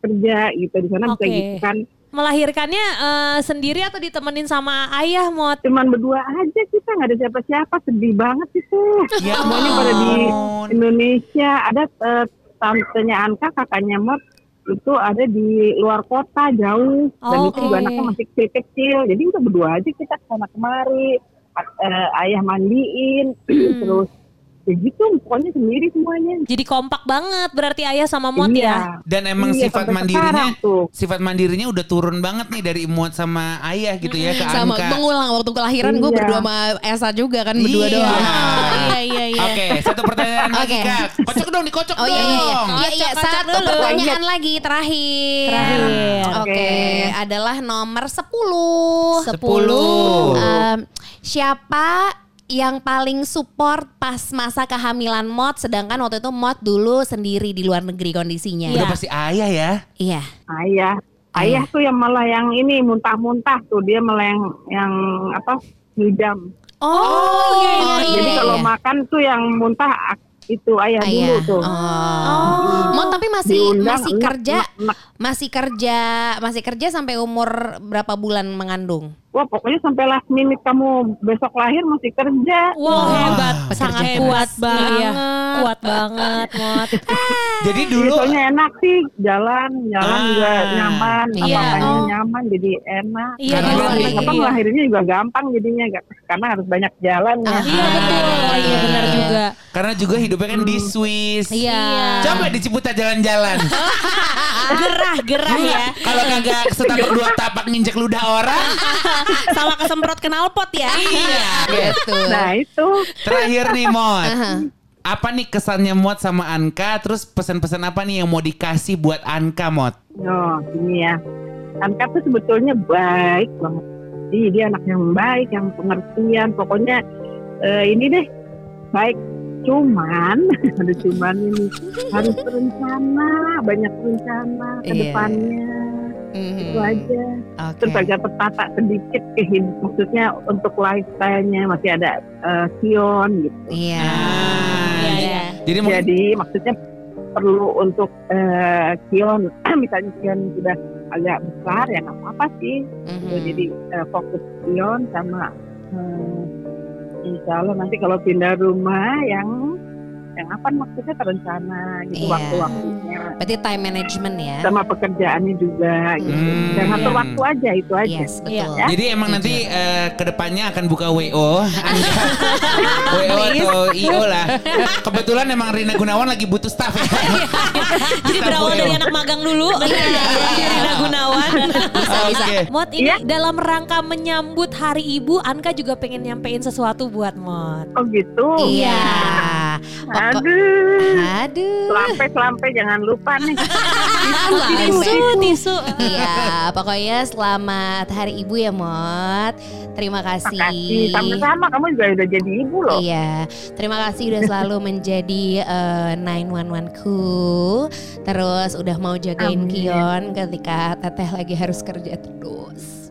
kerja gitu di sana bisa Oke. gitu kan. Melahirkannya eh, sendiri atau ditemenin sama ayah, Mot? Cuman berdua aja kita nggak ada siapa-siapa sedih banget itu. Ya Semuanya pada di. Indonesia ada eh, tantenya Anka kakaknya Mot itu ada di luar kota jauh dan itu juga anaknya masih kecil-kecil jadi udah berdua aja kita ke sana kemari eh, ayah mandiin terus ya gitu pokoknya sendiri semuanya Jadi kompak banget berarti ayah sama Mot ya. Dan emang Iya, sifat mandirinya tuh. sifat mandirinya udah turun banget nih dari Mod sama ayah gitu ya ke sama Anka. mengulang waktu kelahiran gue Iya. berdua sama Esa juga kan berdua Iya. doang. Iya iya iya. Oke, satu pertanyaan lagi Oke. Kak. Kocok dong, dikocok Oh iya iya iya. dong. Iya iya Kocok-kocok satu dulu. pertanyaan lagi terakhir. Terakhir. Oke, Oke. adalah nomor 10. Sepuluh. Em, siapa yang paling support pas masa kehamilan Mod sedangkan waktu itu Mod dulu sendiri di luar negeri kondisinya. Udah pasti ayah ya. Iya. ayah ayah tuh yang malah yang ini muntah-muntah tuh dia malah yang yang apa ngidam Oh, iya iya iya. jadi kalau iya. makan tuh yang muntah itu ayah, dulu Ayah. tuh Oh. Mod tapi masih Diundang, masih kerja enak, enak. masih kerja masih kerja sampai umur berapa bulan mengandung? Wah pokoknya sampai last minute kamu besok lahir masih kerja. Wow, hebat. Pekerja Sangat keras. kuat banget. Iya. Kuat banget, Mot. Jadi Jadi dulu soalnya enak sih jalan, jalan Ah. juga nyaman, Iya. apa-apanya Oh. nyaman jadi enak. Iya, Karena kan luar di- Apa ya. melahirnya juga gampang jadinya karena harus banyak jalan ya. Iya betul, iya benar juga. karena juga hidupnya kan di Swiss. Iya. Coba di Ciputat jalan-jalan. Gerah gerah ya. Kalau kagak setapak dua tapak nginjek ludah orang. Sama kesemprot knalpot ya. iya. Gitu. Nah itu Terakhir nih. Aha. Apa nih kesannya Mod sama Anka? Terus pesan-pesan apa nih yang mau dikasih buat Anka Mod? Oh, ini ya. Anka tuh sebetulnya baik banget. Jadi dia anak yang baik, yang pengertian. Pokoknya eh, ini deh baik. Cuman ada cuman ini harus berencana, banyak rencana ke Iya. depannya. Itu aja. Oke. Terus agak tertata sedikit kehidupan. Maksudnya untuk lifestyle-nya masih ada eh, Kion gitu. Iya. Iya, iya. Jadi mungkin Jadi maksudnya perlu untuk eh, Kion, misalnya Kion sudah agak besar ya nggak apa-apa sih. Mhm. Gitu. Jadi eh, fokus Kion sama eh, Insya Allah nanti kalau pindah rumah yang yang apa maksudnya terencana gitu Iya. waktu-waktunya Berarti time management ya. sama pekerjaannya juga gitu. Hmm. Dan ngatur waktu aja itu aja. Yes, betul. Ya. Jadi emang nanti eh, ke depannya akan buka WO, WO atau IO lah. Kebetulan emang Rina Gunawan lagi butuh staff ya. Jadi berawal dari anak magang dulu. Rina Gunawan. Oke. Mot ini Iya. dalam rangka menyambut Hari Ibu, Anka juga pengen nyampein sesuatu buat Mot. Oh gitu. Iya. Pokok- Aduh. Aduh. Selampe-selampe jangan lupa nih. Tisu, tisu. Iya, pokoknya selamat Hari Ibu ya, Mot. Terima kasih. Makasih. Sama-sama kamu juga udah jadi ibu loh. Iya, terima kasih udah selalu menjadi eh, 911-ku. Terus udah mau jagain Amin. Kion ketika Teteh lagi harus kerja terus.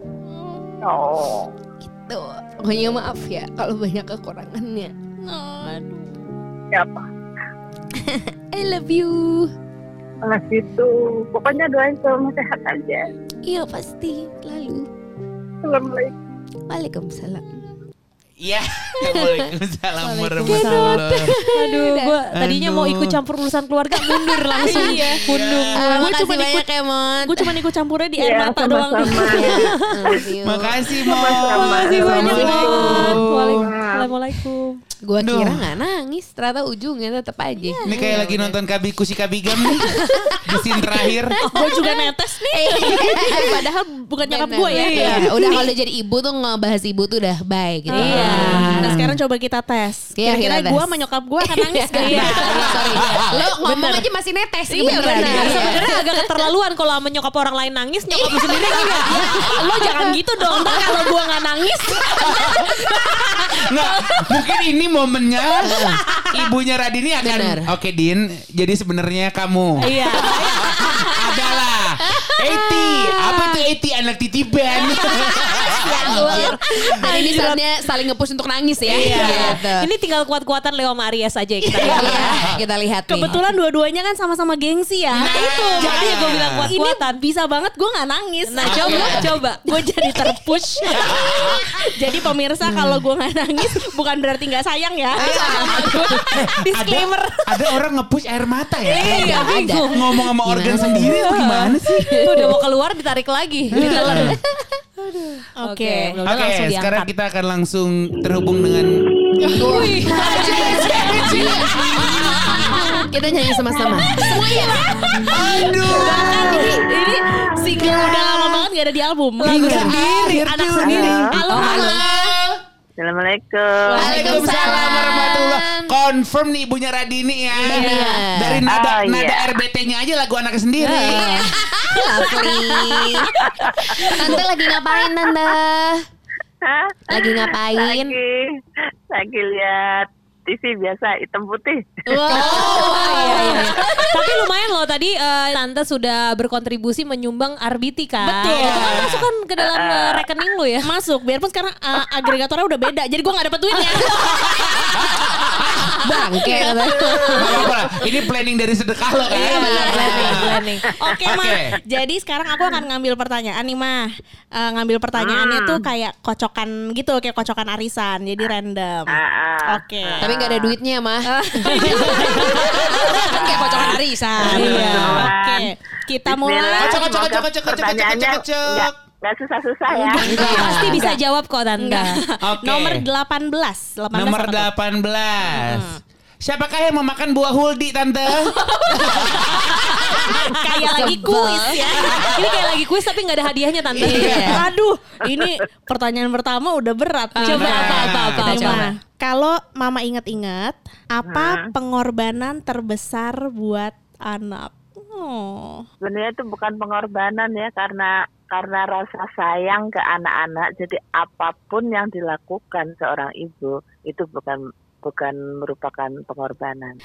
Oh. Gitu. Pokoknya maaf ya kalau banyak kekurangannya. Aduh. Siapa? I love you. Malah gitu. Pokoknya doain kamu sehat aja. Iya pasti, lalu. Assalamualaikum. Waalaikumsalam. Iya. Waalaikumsalam warahmatullahi Aduh, gue tadinya mau Aduh. ikut campur urusan keluarga mundur langsung. Iya. Mundur. Ah, Gua cuma banyak ya, Mot. Gue cuma ikut campurnya di air Iya, mata doang. you. Makasih Mo. Sama-sama. Makasih banyak. Assalamualaikum. Waalaikumsalam. Gua Aduh. kira nggak nangis, ternyata ujungnya tetap aja. Ini kayak lagi nonton Kabiku si Kabigam nih. Di scene terakhir. Gue juga netes nih. Padahal bukan nyokap gue ya. Iya. Udah kalau udah jadi ibu tuh ngebahas ibu tuh udah baik gitu. Iya. Nah sekarang coba kita tes. Iya, Kira-kira gue sama nyokap gue akan nangis gak? Iya. Sorry. Lo ngomong aja masih netes Iya beneran. benar. Iya. Sebenarnya agak keterlaluan kalau sama nyokap orang lain nangis, nyokap lu sendiri enggak. Lo jangan gitu dong. Ntar kalau gue gak nangis. Nggak, mungkin ini momennya ibunya Radini akan. Oke Din, jadi sebenarnya kamu Iya. adalah Eti. Apa tuh Eti anak titipan? Jadi ini saatnya saling nge-push untuk nangis ya. Gitu. Ini tinggal kuat-kuatan Leo sama Aries aja ya kita lihat. Iya, kita lihat nih. Kebetulan dua-duanya kan sama-sama gengsi ya. Nah itu makanya gue bilang Ini kuat-kuatan. bisa banget gue gak nangis. Nah coba, coba. Gue jadi terpush. jadi pemirsa kalau gue gak nangis bukan berarti gak sayang ya. Disclaimer. Ada, ada orang nge-push air mata ya? Iya, bingung. Ngomong sama organ sendiri gimana sih? Udah mau keluar ditarik lagi. Ditelan. Oke. udah Oke, langsung sekarang diangkat. kita akan langsung terhubung dengan Kita nyanyi sama-sama. Aduh. Ini single udah lama banget gak ada di album. Lagu sendiri, Anak sendiri. Halo, halo. Assalamualaikum. Waalaikumsalam warahmatullah. Confirm nih ibunya Radini ya. Iya. Dari nada Oh, nada iya. RBT-nya aja lagu anak sendiri. Lovely. Tante lagi ngapain Tante? Hah? Lagi ngapain? Lagi, lagi lihat TV biasa hitam putih. Oh, iya, iya. Tapi lumayan loh tadi eh, tante sudah berkontribusi menyumbang RBT kan. Betul. Itu kan masuk kan ke dalam eh, rekening lu ya. Masuk, biarpun sekarang uh, agregatornya udah beda. Jadi gue gak dapet duitnya. Bangke. Ini planning dari sedekah lo kan. Iya benar planning, planning. Oke, Ma. Oke. Jadi sekarang aku akan ngambil pertanyaan nih, Mah. Eh, ngambil pertanyaannya tuh kayak kocokan gitu, kayak kocokan arisan. Jadi random. Ah, ah. Oke. Tapi gak ada duitnya mah. kan kayak pocongan arisan. Iya. Oke. Kita mulai. Kocok, kocok, kocok, kocok, kocok, kocok, kocok. nggak susah-susah ya. Pasti bisa jawab kok tante. Nomor 18. 18 Nomor apa tuh? 18. Siapakah yang memakan buah huldi tante? Kayak lagi kuis ya. Ini kayak lagi kuis tapi nggak ada hadiahnya tante. Iya. Aduh, ini pertanyaan pertama udah berat. nih. Coba apa apa apa. Nih, coba. Kalau Mama inget-inget, apa pengorbanan terbesar buat anak? Oh. Sebenarnya itu bukan pengorbanan ya karena karena rasa sayang ke anak-anak. Jadi apa pun yang dilakukan seorang ibu itu bukan bukan merupakan pengorbanan.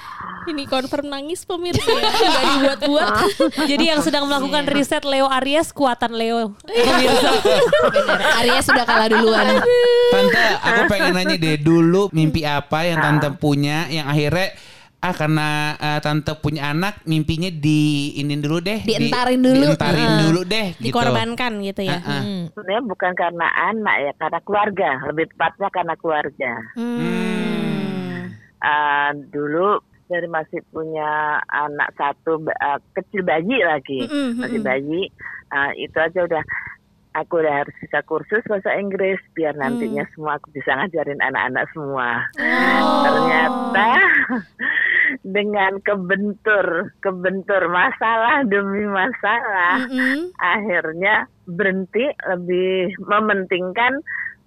Ini confirm nangis pemirsa ya. Gak dibuat-buat. Jadi yang sedang melakukan riset Leo Aries kuatan Leo. Pemirsa. Bener. Arya sudah kalah duluan. Tante, aku pengen nanya deh dulu mimpi apa yang tante punya yang akhirnya ah karena eh, tante punya anak mimpinya di ini dulu deh di- Dientarin dulu. dientarin Heeh. dulu deh gitu. Dikorbankan gitu ya. Heeh. Hmm. Sebenarnya bukan karena anak ya, karena keluarga. Lebih tepatnya karena keluarga. Hmm. Ah, dulu dari masih punya anak satu ah, kecil bayi lagi, Mm-mm, masih mm-mm. bayi. Ah, itu aja udah aku udah harus bisa kursus bahasa Inggris biar nantinya semua aku bisa ngajarin anak-anak semua. Ternyata dengan kebentur, kebentur masalah demi masalah, Mm-mm. akhirnya berhenti lebih mementingkan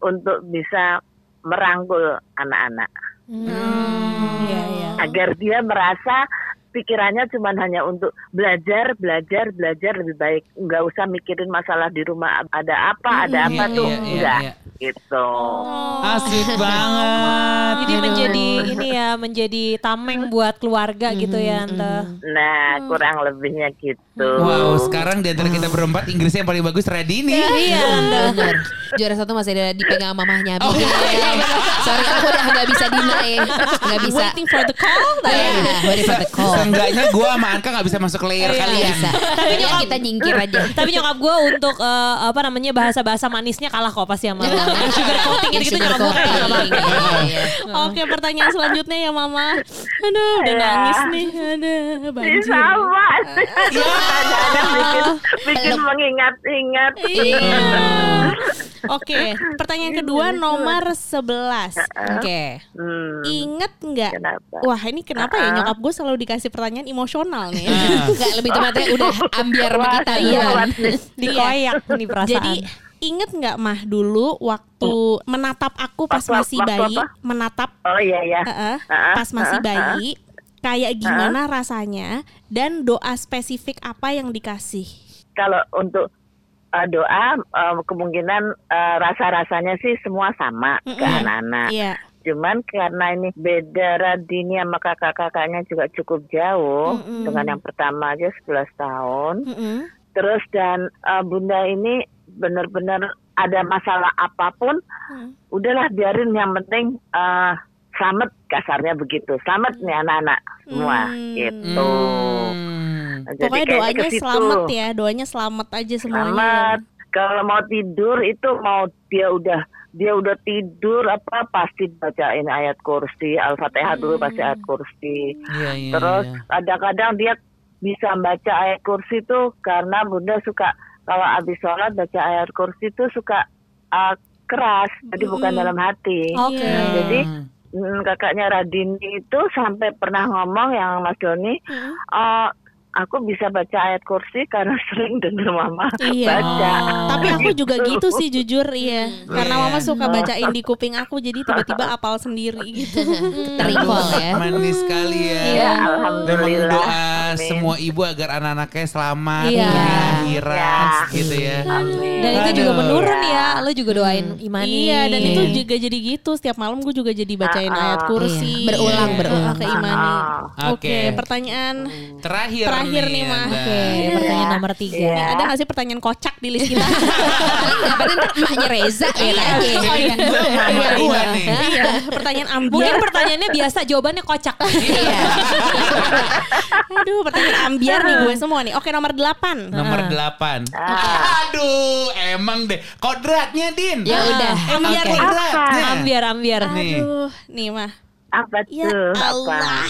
untuk bisa merangkul anak-anak Iya, iya. agar dia merasa pikirannya cuma hanya untuk belajar, belajar, belajar lebih baik. Nggak usah mikirin masalah di rumah ada apa, ada apa Iya, tuh iya, iya, enggak iya. Gitu. Asik banget. Jadi menjadi ini ya, menjadi tameng buat keluarga gitu ya, Tante. Nah, kurang lebihnya gitu. Wow, sekarang di antara kita berempat Inggrisnya yang paling bagus Radini. Iya, Tante. Bener. Juara satu masih ada dipegang mamahnya. Oh, Abi. iya. Sorry aku udah nggak bisa deny. Nggak bisa. Waiting for the call. Iya, waiting for the call. Seenggaknya gue sama Anka gak bisa masuk layer Nggak kalian. bisa. Tapi kita nyingkir aja. Tapi nyokap gue untuk eh, apa namanya bahasa-bahasa manisnya kalah kok pasti sama. Sugar coating gitu gue kayak pakai. Iya, iya. Oke, pertanyaan selanjutnya ya Mama. Aduh, udah Iya. nangis nih. Aduh, banjir. sama. Kadang-kadang bikin, bikin mengingat-ingat. Iya. Oke, pertanyaan kedua nomor 11. Oke. Hmm, Ingat nggak? Wah ini kenapa ya nyokap gue selalu dikasih pertanyaan emosional nih. Enggak lebih tepatnya udah ambiar sama kita. iya. Dikoyak nih perasaan. Jadi inget nggak mah dulu waktu menatap aku pas Waktu- masih waktu bayi, apa? menatap Oh iya ya. Heeh, Heeh, pas masih heeh, bayi, kayak gimana rasanya dan doa spesifik apa yang dikasih? Kalau untuk uh, doa uh, kemungkinan uh, rasa-rasanya sih semua sama ke Mm-mm. anak-anak. Iya. Cuman karena ini beda Radini sama kakak-kakaknya juga cukup jauh Mm-mm. dengan yang pertama aja 11 tahun. Mm-mm. Terus dan uh, Bunda ini benar-benar ada masalah apa pun, Hmm. udahlah biarin yang penting uh, selamat kasarnya begitu. Selamat nih anak-anak semua Hmm. gitu. Hmm. Jadi Pokoknya doanya selamat ya, doanya selamat aja semuanya. Selamat. Kalau mau tidur itu mau dia udah dia udah tidur apa pasti bacain ayat kursi al-fatihah dulu pasti ayat kursi. Iya, iya, Terus iya. kadang-kadang dia bisa baca ayat kursi tuh karena bunda suka kalau habis sholat baca ayat kursi tuh suka uh, keras, jadi bukan Mm. dalam hati. Oke. Nah, jadi Hmm. mm, kakaknya Radini itu sampai pernah ngomong yang Mas Doni, Mm. "Eh, aku bisa baca ayat kursi karena sering dengar mama Iya. baca. Oh. Tapi aku juga gitu sih jujur iya. Karena Iya. mama suka bacain di kuping aku jadi tiba-tiba apal sendiri gitu. Terikol ya. Manis sekali ya. Iya. Ya, alhamdulillah. doa Amin. semua ibu agar anak-anaknya selamat Iya. dunia akhirat Ya. gitu ya. Amin. Dan itu juga menurun ya. Lo juga doain Imani. Iya dan itu Iya. juga jadi gitu setiap malam gue juga jadi bacain Ah, ah. ayat kursi Iya. Berulang, Iya, berulang. ke Imani. Ah, Oke, Oke. pertanyaan Terakhir, Terakhir nih, Ma. Anda. Oke, pertanyaan nomor tiga. Iya. ada gak sih pertanyaan kocak di list kita? Nggak pada ntar emaknya Reza ya lagi. Oh iya. Nih. iya, pertanyaan Mungkin ambiar. pertanyaannya biasa, jawabannya kocak. Iya. Aduh, pertanyaan ambiar nih gue semua nih. Oke, nomor 8. Nomor Ah. delapan. Ah. Aduh, emang deh. Kodratnya, Din. Ya udah. Emang Ambiar nih. kodratnya. ambiar, ambiar. Nih. Aduh, nih mah. Apa Ya tuh? Allah. Apa?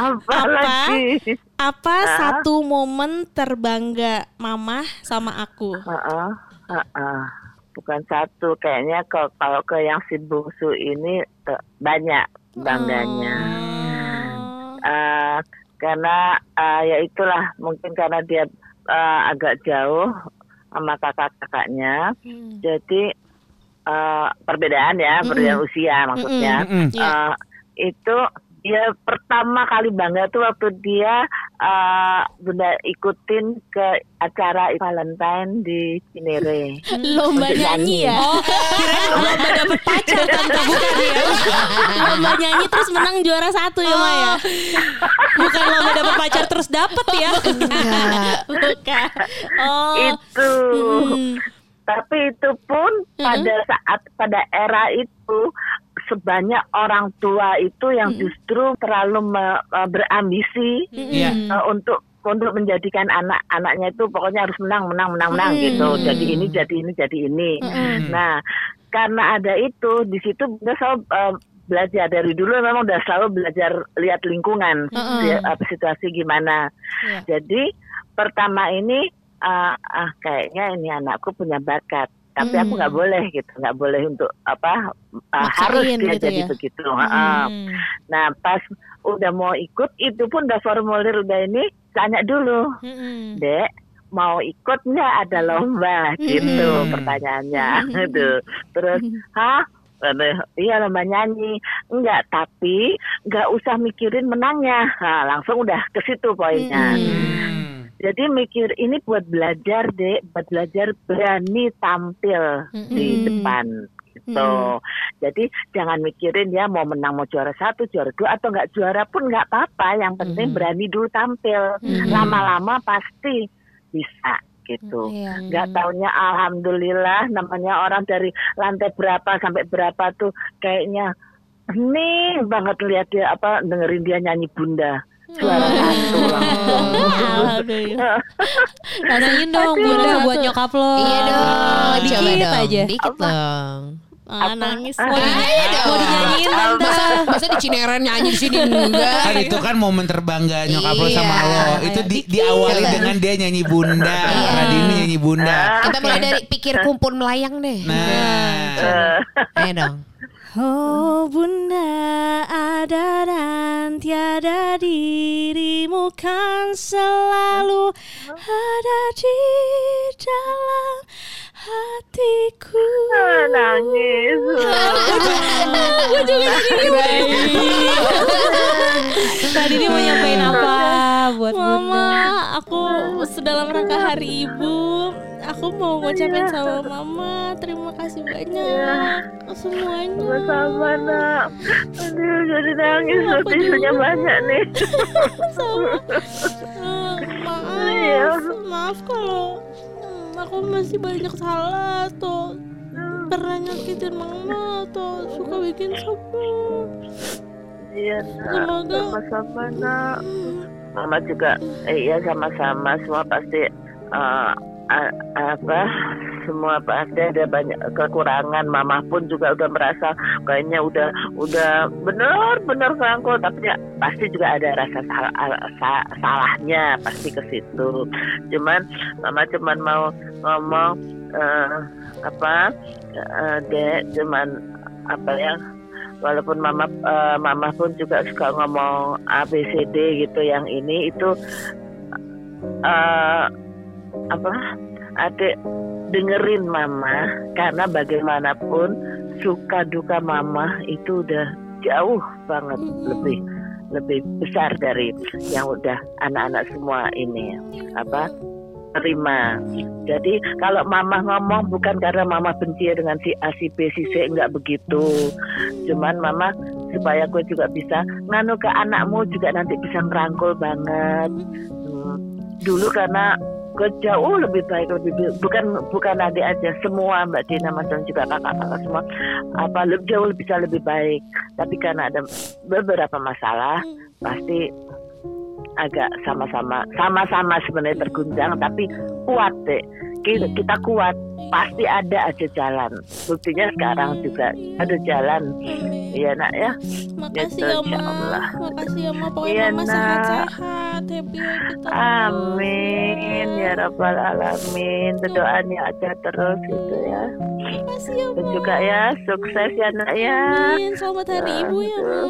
Apa, Apa? lagi? Apa satu momen terbangga mama sama aku? Heeh, heeh. Bukan satu, kayaknya kalau, kalau ke yang si bungsu ini banyak bangganya. Eh, karena eh, ya itulah mungkin karena dia eh, agak jauh sama kakak-kakaknya, jadi eh, perbedaan ya, perbedaan usia maksudnya. Mm-mm. Iya. Eh, itu dia pertama kali bangga tuh waktu dia eh, bunda ikutin ke acara Valentine di Cinere. Lomba Untuk nyanyi ya? Oh, kirain lomba dapet pacar tante bukan ya? Lomba nyanyi terus menang juara satu ya Maya? Bukan lomba dapet pacar terus dapet ya? Bukan. Oh. Itu. Hmm. Tapi itu pun pada saat pada era itu sebanyak orang tua itu yang Hmm. justru terlalu me- eh, berambisi Iya. eh, untuk untuk menjadikan anak-anaknya itu pokoknya harus menang menang menang menang Hmm. gitu jadi ini jadi ini jadi ini Hmm. nah karena ada itu di situ bunda selalu eh, belajar dari dulu memang udah selalu belajar lihat lingkungan apa situasi gimana Iya. jadi pertama ini eh, ah kayaknya ini anakku punya bakat tapi aku nggak boleh gitu nggak boleh untuk apa Maksain harus dia gitu jadi ya. begitu. Hmm. Nah pas udah mau ikut itu pun udah formulir udah ini tanya dulu, Hmm. dek mau ikut nggak ada lomba gitu Hmm. pertanyaannya itu. Terus hah? Iya lomba nyanyi enggak tapi nggak usah mikirin menangnya nah, langsung udah ke situ poinnya Hmm. Jadi mikir ini buat belajar dek. Buat belajar berani tampil di depan. Gitu. Jadi jangan mikirin ya mau menang mau juara satu juara dua atau nggak juara pun nggak apa-apa. Yang penting berani dulu tampil. Lama-lama pasti bisa gitu. Iya. nggak taunya alhamdulillah namanya orang dari lantai berapa sampai berapa tuh kayaknya. Hening banget lihat dia apa dengerin dia nyanyi bunda suara satu langsung Alhamdulillah. Pastiin dong bunda buat nyokap lo. Iya dong, Dikit coba dong. aja. Dikit dong. Ah, nangis. Mau, di, mau dinyanyiin tante. Masa, masa di Cineren nyanyi di sini enggak? Kan itu kan momen terbangga nyokap lo sama Iya. lo. Itu di, diawali dengan dia nyanyi bunda. Radini nyanyi bunda. Kita mulai dari pikir kumpul melayang deh. Nah. Ayo dong. Oh bunda ada dan tiada dirimu kan selalu ada di dalam hatiku. nangis Tadi dia mau nyampein apa buat bunda? Mama, aku sedalam rangka hari ibu, aku mau ngucapin sama mama. Terima kasih banyak semuanya. sama nak. Aduh jadi nangis loh tisunya banyak nih. Sama. Eh, maaf. Iya. maaf kalau hmm, aku masih banyak salah tuh pernah nyakitin mama atau suka bikin sebel iya nak. Sama-sama nak. Mama juga eh, iya sama-sama. Semua pasti eh, apa semua pasti ada banyak kekurangan. Mama pun juga udah merasa kayaknya udah udah benar-benar rangkul tapi ya pasti juga ada rasa sal- al- sa- salahnya pasti ke situ. Cuman mama cuman mau ngomong eh, apa eh, dek cuman apa ya walaupun mama eh, mama pun juga suka ngomong A B C D gitu yang ini itu eh apa adik dengerin mama karena bagaimanapun suka duka mama itu udah jauh banget lebih lebih besar dari yang udah anak-anak semua ini apa terima. Jadi kalau mama ngomong bukan karena mama benci dengan si A, si B, si C enggak begitu. Cuman mama supaya gue juga bisa nganu ke anakmu juga nanti bisa merangkul banget. Hmm, Dulu karena jauh lebih baik lebih bukan bukan adik aja. Semua mbak Dina mas dan juga kakak-kakak semua apa lebih jauh bisa lebih baik. Tapi karena ada beberapa masalah pasti agak sama-sama sama-sama sebenarnya terguncang tapi kuat deh kita, kita kuat pasti ada aja jalan. Buktinya sekarang juga ada jalan. Iya nak ya. Makasih Gitu, ya ma Allah. makasih ya ma pokoknya Iya, mama Nak. sehat-sehat. Happy terus amin. ya rabbal alamin. Doanya aja terus gitu ya. Makasih ya ma juga ya sukses ya nak ya. Amin. selamat hari ibu ya ma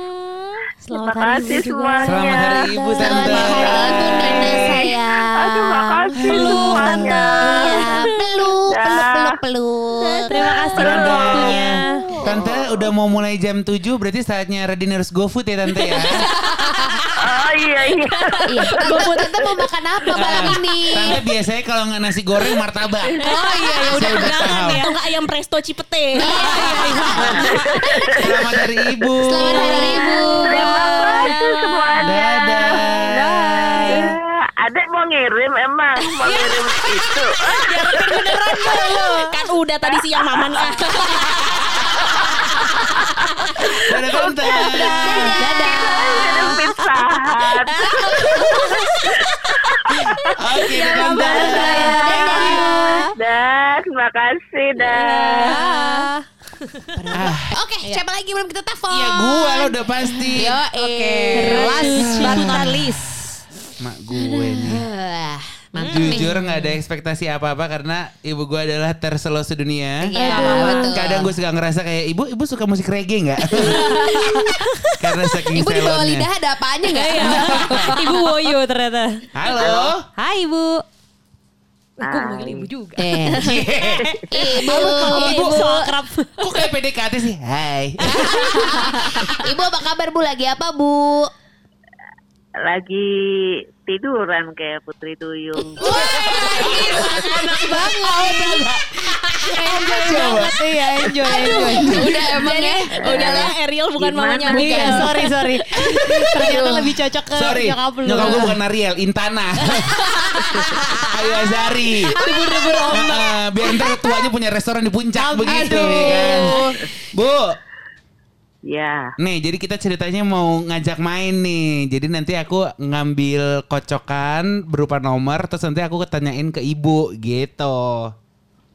terima kasih semuanya Selamat hari ibu tante. Selamat hari ibu Nana sayang. aduh makasih semuanya Iya, peluk, peluk, peluk, peluk. Terima kasih Tante. waktunya. Tante udah mau mulai jam 7 berarti saatnya Radin harus go food ya tante ya. oh iya iya Iya, tante, tante mau makan apa malam ini? Tante biasanya kalau nggak nasi goreng martabak. Oh iya ya udah Saya udah ya. atau nggak ayam presto cipete Selamat hari ibu. Selamat hari ibu. Ngirim emang mau ngirim itu kan udah tadi siang mama nih Dadah. Minum pizza Hut. Oke, dadah tante. Dan terima kasih dan Oke, siapa lagi belum kita telepon? Iya gua lo udah pasti. Yo, Oke. last but not least. Mak gue nih. Ah, nih. Jujur nggak ada ekspektasi apa-apa karena ibu gue adalah terselo sedunia. Iya, betul. Kadang gue suka ngerasa kayak ibu, ibu suka musik reggae nggak? karena saking Ibu di bawah selonnya. lidah ada apanya nggak? Iya. Ibu Woyo ternyata. Halo. Hai Ibu. Aku manggil ibu juga. Eh, ibu, Ibu ibu, akrab. Kok kayak PDKT sih? Hai. ibu apa kabar bu? Lagi apa bu? Lagi tiduran kayak Putri Duyung. Enak banget. Enjoy banget iya enjoy enjoy. Udah emang ya. Udah lah Ariel bukan mamanya? Iya sorry sorry. Ternyata lebih cocok ke Sorry, nyokap lu. nyokap gue bukan Ariel, Intana. Ayu Azari. Debur-debur ombak. Heeh, biar ntar tuanya punya restoran di puncak begitu ya kan. Bu, Ya, nih jadi kita ceritanya mau ngajak main nih. Jadi nanti aku ngambil kocokan berupa nomor terus nanti aku tanyain ke ibu gitu.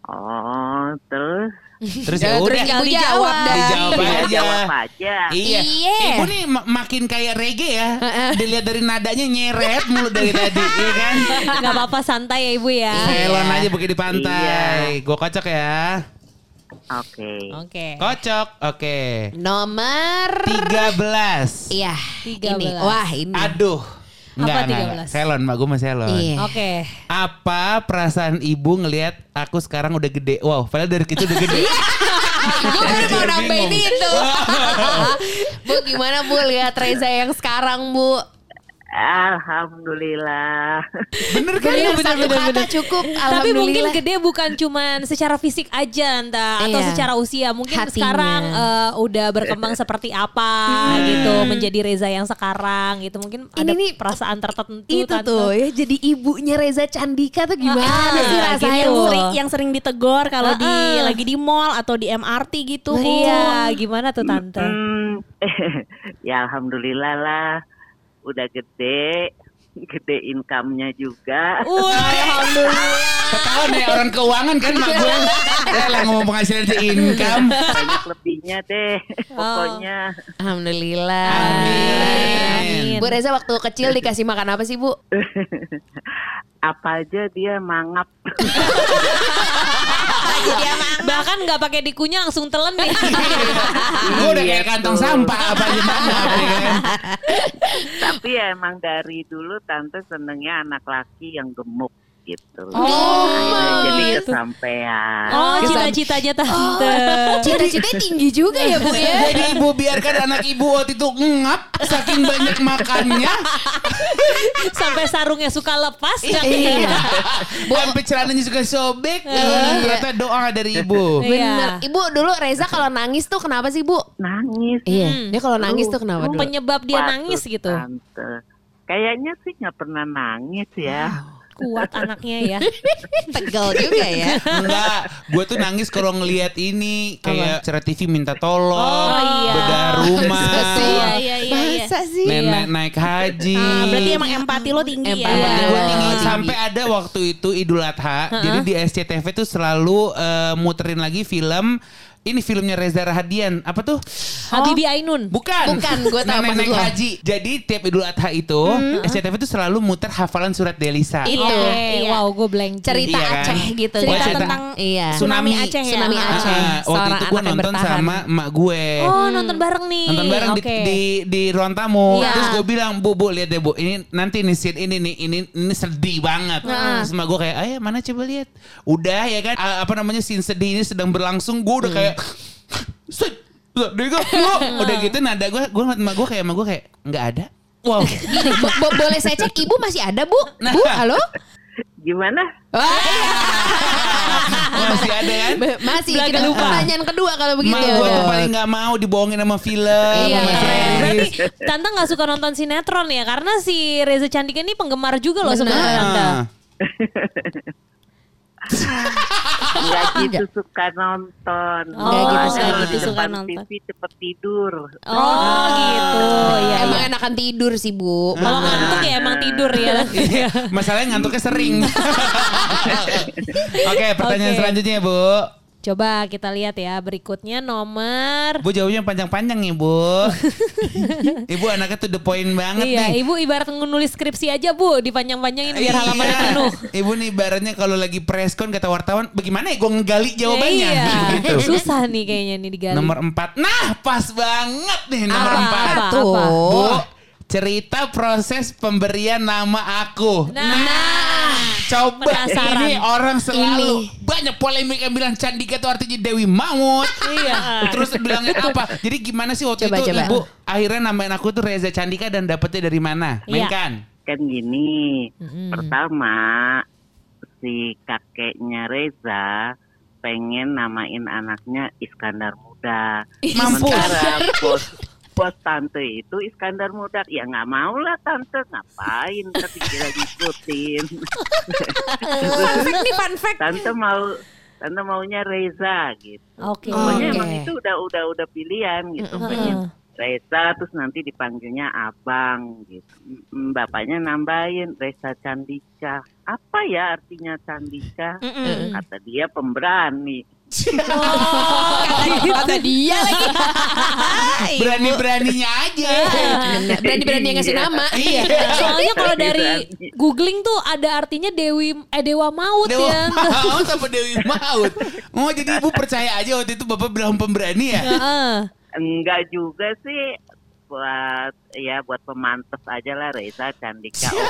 oh terus Terus ya Terus udah ibu jawab dah. dijawab aja. jawab aja. Iya. Iya. Ibu nih ma- makin kayak reggae ya. Dilihat dari nadanya nyeret mulu dari tadi, iya kan? Gak apa-apa santai ya ibu ya. Selon aja pakai di pantai. Gue kocok ya. Oke. Oke. Kocok. Oke. Nomor 13. Iya, 13. ini. Wah, ini. Aduh. Enggak, Apa enggak. 13? Selon, Mbak. Gue mah selon. Iya. Oke. Apa perasaan ibu ngelihat aku sekarang udah gede? Wow, padahal dari kecil udah gede. Gue baru mau nambahin itu. bu, gimana Bu lihat Reza yang sekarang, Bu? Alhamdulillah. Bener kan? Bener, Bener, satu bener, kata bener. cukup. Tapi mungkin gede bukan cuman secara fisik aja entah atau Iya. secara usia. Mungkin Hatinya. sekarang eh, udah berkembang seperti apa gitu menjadi Reza yang sekarang gitu. Mungkin Ini ada nih, perasaan tertentu itu Tante. tuh ya jadi ibunya Reza Candika tuh gimana Ah, sih gitu. rasanya yang sering yang sering ditegor kalau di lagi di mall atau di MRT gitu. Iya, gimana tuh tante? Hmm, ya alhamdulillah lah. Udah gede, gede income-nya juga. Ketahuan ya orang keuangan kan mak gue. Ya lah ngomong penghasilan si income. Banyak lebihnya deh. Pokoknya Alhamdulillah. Amin. Bu Reza waktu kecil dikasih makan apa sih Bu? apa aja dia mangap. Bahkan nggak pakai dikunyah langsung telan nih. Gue udah kayak kantong sampah apa gimana kan. Tapi ya emang dari dulu tante senengnya anak laki yang gemuk gitu. Oh, Akhirnya jadi gitu. kesampaian. Oh, cita-citanya tante. Cita-citanya tinggi juga ya Bu ya. Jadi ibu biarkan anak ibu waktu itu ngap saking banyak makannya. Sampai sarungnya suka lepas. Iya. Sampai celananya juga sobek. Ternyata doa dari ibu. Iya. Ibu dulu Reza kalau nangis tuh kenapa sih Bu? Nangis. Iya. Dia kalau nangis tuh kenapa dulu? Penyebab dia nangis gitu. Tante. Kayaknya sih nggak pernah nangis ya. Kuat anaknya ya. Tegal juga ya. Enggak, gue tuh nangis kalau ngelihat ini kayak acara TV minta tolong, Oh, iya. bedah rumah, Iya, iya, iya. iya. Masa sih? nenek naik haji. Ah, berarti emang empati lo tinggi ya. Empati Empati gue tinggi Oh, sampai ada waktu itu Idul Adha. Jadi di SCTV tuh selalu eh, muterin lagi film ini filmnya Reza Rahadian. Apa tuh? Habibi Ainun. Bukan. Bukan, gua tahu Nenek maksud naik haji. Jadi tiap Idul Adha itu SCTV tuh selalu muter hafalan surat Delisa. Itu. Iya. wow gue blank. Cerita Iya kan? Aceh gitu. Cerita kan? tentang iya. tsunami Aceh ya. Tsunami Ah. Aceh. Ah, waktu Seorang itu gue nonton bertahan. sama emak gue. Oh nonton bareng nih. nonton bareng di, Oke. di di ruang tamu. Iya. Terus gue bilang, "Bu, Bu, lihat deh, Bu. Ini nanti nih scene ini nih, ini ini sedih banget." Terus emak gue kayak, "Ayo, mana coba lihat." Udah ya kan, a- apa namanya scene sedih ini sedang berlangsung. Gue udah kayak Set, sedih kok. Gua- Udah gitu nada gue, gue ngeliat emak gue kayak emak gue kayak nggak ada. Wow. Gini, bo- bo- boleh saya cek ibu masih ada bu? Bu, halo? Gimana? Masih ada kan? Masih. Belaga Kita lupa. pertanyaan kedua kalau begitu. Emak gue tuh paling nggak mau dibohongin sama film, Iya, sama iya. Berarti Tante gak suka nonton sinetron ya? Karena si Reza Candika ini penggemar juga loh sebenarnya Tante. Ah. Nggak gitu suka nonton. Oh, nggak gitu, kalau gitu di suka depan nonton. TV cepet tidur. Oh, gitu. Iya. Emang iya. enakan tidur sih bu. Kalau ngantuk ya emang tidur ya. Iya, Masalahnya ngantuknya sering. Oke, pertanyaan Oke. selanjutnya Bu. Coba kita lihat ya berikutnya nomor Bu jawabnya panjang-panjang nih Bu. Ibu anaknya tuh the point banget Iya, nih. ibu ibarat nulis skripsi aja bu, dipanjang-panjangin biar halamannya Iya. penuh. Ibu nih ibaratnya kalau lagi preskon kata wartawan, bagaimana ya gue ngegali jawabannya? Iya, Gitu. susah nih kayaknya nih digali. Nomor empat. Nah, pas banget nih nomor Apa, empat. apa, Tuh. apa? Bu, cerita proses pemberian nama aku. Nah, Coba penasaran. ini orang selalu banyak polemik yang bilang Candika itu artinya Dewi Maut. Iya. Terus bilangnya apa? Jadi gimana sih waktu Coba, itu coba. ibu akhirnya namain aku tuh Reza Candika dan dapetnya dari mana? Iya. Mainkan. Kan gini, pertama si kakeknya Reza pengen namain anaknya Iskandar Muda. Mampu. Sementara bos bos tante itu Iskandar Muda. Ya nggak mau lah tante, ngapain tapi kira ngikutin. Fun fact nih fun fact. tante mau tante maunya Reza gitu. Oke. Pokoknya Oke. emang itu udah udah udah pilihan gitu. Pengen Reza terus nanti dipanggilnya abang gitu. Mm, Bapaknya nambahin Reza Candika. Apa ya artinya Candika? Kata dia pemberani. Kata dia lagi. Berani-beraninya aja. Berani-berani yang ngasih nama. Iya. Soalnya kalau dari Berani. googling tuh ada artinya Dewi eh Dewa Maut Dewa ya. Maut apa Dewi Maut? Oh jadi ibu percaya aja waktu itu bapak bilang pemberani ya? Heeh. Enggak juga sih buat ya buat pemantes aja lah Reza Candika.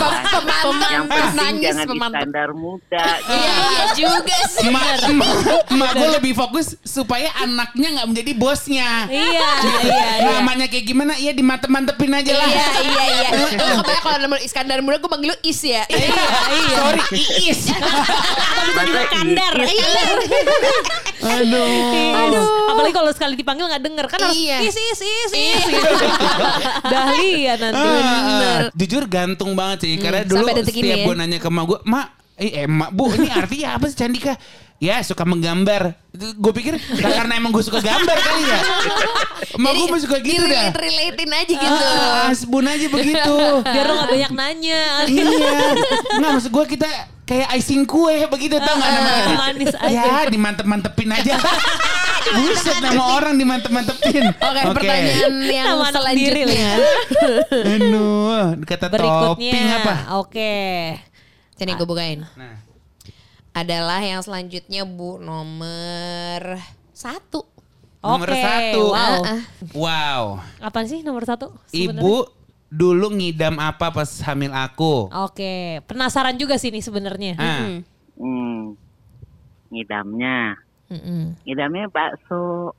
Oh, Pemantep, yang penting nangis jangan pemantep. Iskandar muda. Iya iya juga sih. Emak, emak, emak gue lebih fokus supaya anaknya nggak menjadi bosnya. Iya, iya, iya. Namanya kayak gimana? Iya dimantep-mantepin aja lah. Iya iya iya. Kebanyakan kalau nama Iskandar Muda gue manggil lu Is ya. Iya, iya. Sorry, Iis. Masa Kandar. Iya. Aduh. Aduh. Apalagi kalau sekali dipanggil nggak denger kan harus Iya. is is is is. Dahlia nanti. Ah, jujur gantung banget sih karena dulu detik ini setiap ya. gue nanya ke emak gue, "Mak, eh, eh mak, Bu, ini artinya apa sih Candika?" Ya suka menggambar Gue pikir "Lah, Karena emang gue suka gambar kali ya Emak gue suka gitu dah Relate-relatein aja gitu. Ah, Asbun aja begitu Biar lo gak banyak nanya. Iya Nggak maksud gue kita Kayak icing kue begitu tau gak namanya Manis aja. Ya dimantep-mantepin aja Buset nama orang dimantep-mantepin Oke, pertanyaan yang Nama selanjutnya. Aduh Kata Berikutnya. topping apa Oke. Sini gue bukain. Nah Adalah yang selanjutnya Bu nomor satu. Nomor Oke, satu Wow. Ah, ah. Wow Apaan sih nomor satu? sebenarnya? Ibu dulu ngidam apa pas hamil aku? Oke, penasaran juga sih nih sebenarnya. Ah, Hmm. Ngidamnya. Mm-mm. Ngidamnya bakso.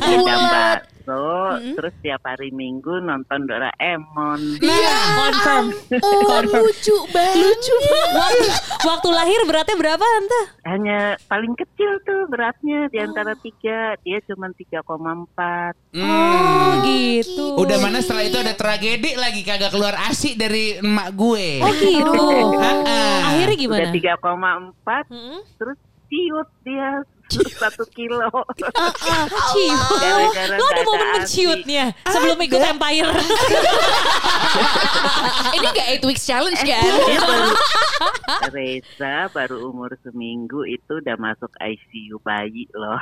Ngidam bulat. bakso. Terus tiap hari minggu nonton Doraemon. Iya. Confirm. Oh lucu banget. Lucu Waktu, waktu lahir beratnya berapa tante? Hanya paling kecil tuh beratnya di antara tiga. Dia cuma 3,4. hmm. Oh gitu. Udah mana setelah itu ada tragedi lagi kagak keluar asi dari emak gue. Oh gitu. Ah. Akhirnya Udah gimana? 3,4. Mm-mm. Terus ciut dia satu kilo. Ciut. Gara-gara Lo ada momen menciutnya sebelum ikut Empire. Ini gak 8 weeks challenge kan? Dia baru Reza baru umur seminggu itu udah masuk ICU bayi loh.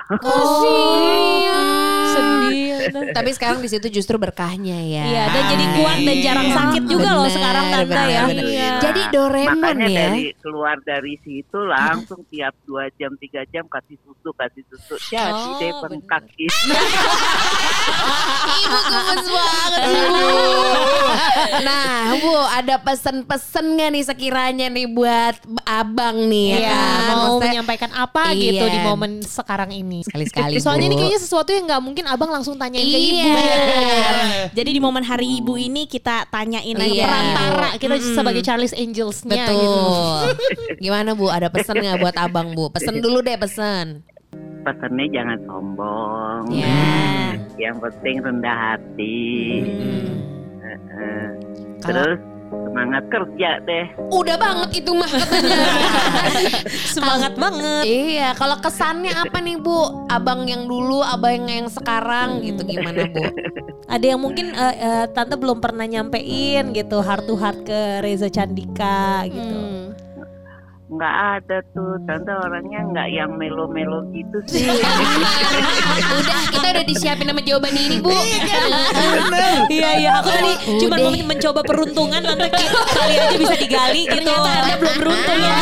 Sedih. Tante. Tapi sekarang di situ justru berkahnya ya. Iya, dan jadi kuat dan jarang sakit juga loh sekarang tante bener, ya. bener. Iya. Jadi Doraemon Makanya ya. dari keluar dari situ langsung tiap dua jam tiga jam kasih susu kasih susu jadi Oh, deh bengkak gitu. Ibu gemes banget ibu. Nah, Bu, ada pesan-pesan gak nih sekiranya nih buat abang nih ya Iya, kan? mau Maksudnya- menyampaikan apa Iya. gitu di momen sekarang ini. Sekali-sekali, Soalnya Bu. ini kayaknya sesuatu yang nggak mungkin abang langsung tanyain ke ibu. Iya. Jadi di momen hari ibu ini kita tanyain Iya. aja. Perantara kita sebagai Charles Angels-nya Betul. gitu. Gimana Bu? Ada pesan nggak buat abang Bu? Pesan dulu deh pesan. Pesannya jangan sombong. Ya. Yang penting rendah hati. Hmm. Heeh. Kalau- Terus semangat kerja deh. Udah banget itu mah katanya. Semangat banget. iya, kalau kesannya apa nih Bu? Abang yang dulu, abang yang sekarang gitu gimana Bu? Ada yang mungkin eh, eh, tante belum pernah nyampein gitu heart to heart ke Reza Candika gitu. Hmm. Nggak ada tuh, tante orangnya nggak yang melo-melo gitu sih. udah, kita udah disiapin sama jawaban ini Bu. Iya iya aku tadi cuma mau mencoba peruntungan tante kali aja bisa digali gitu. Ternyata Anda belum beruntung ya.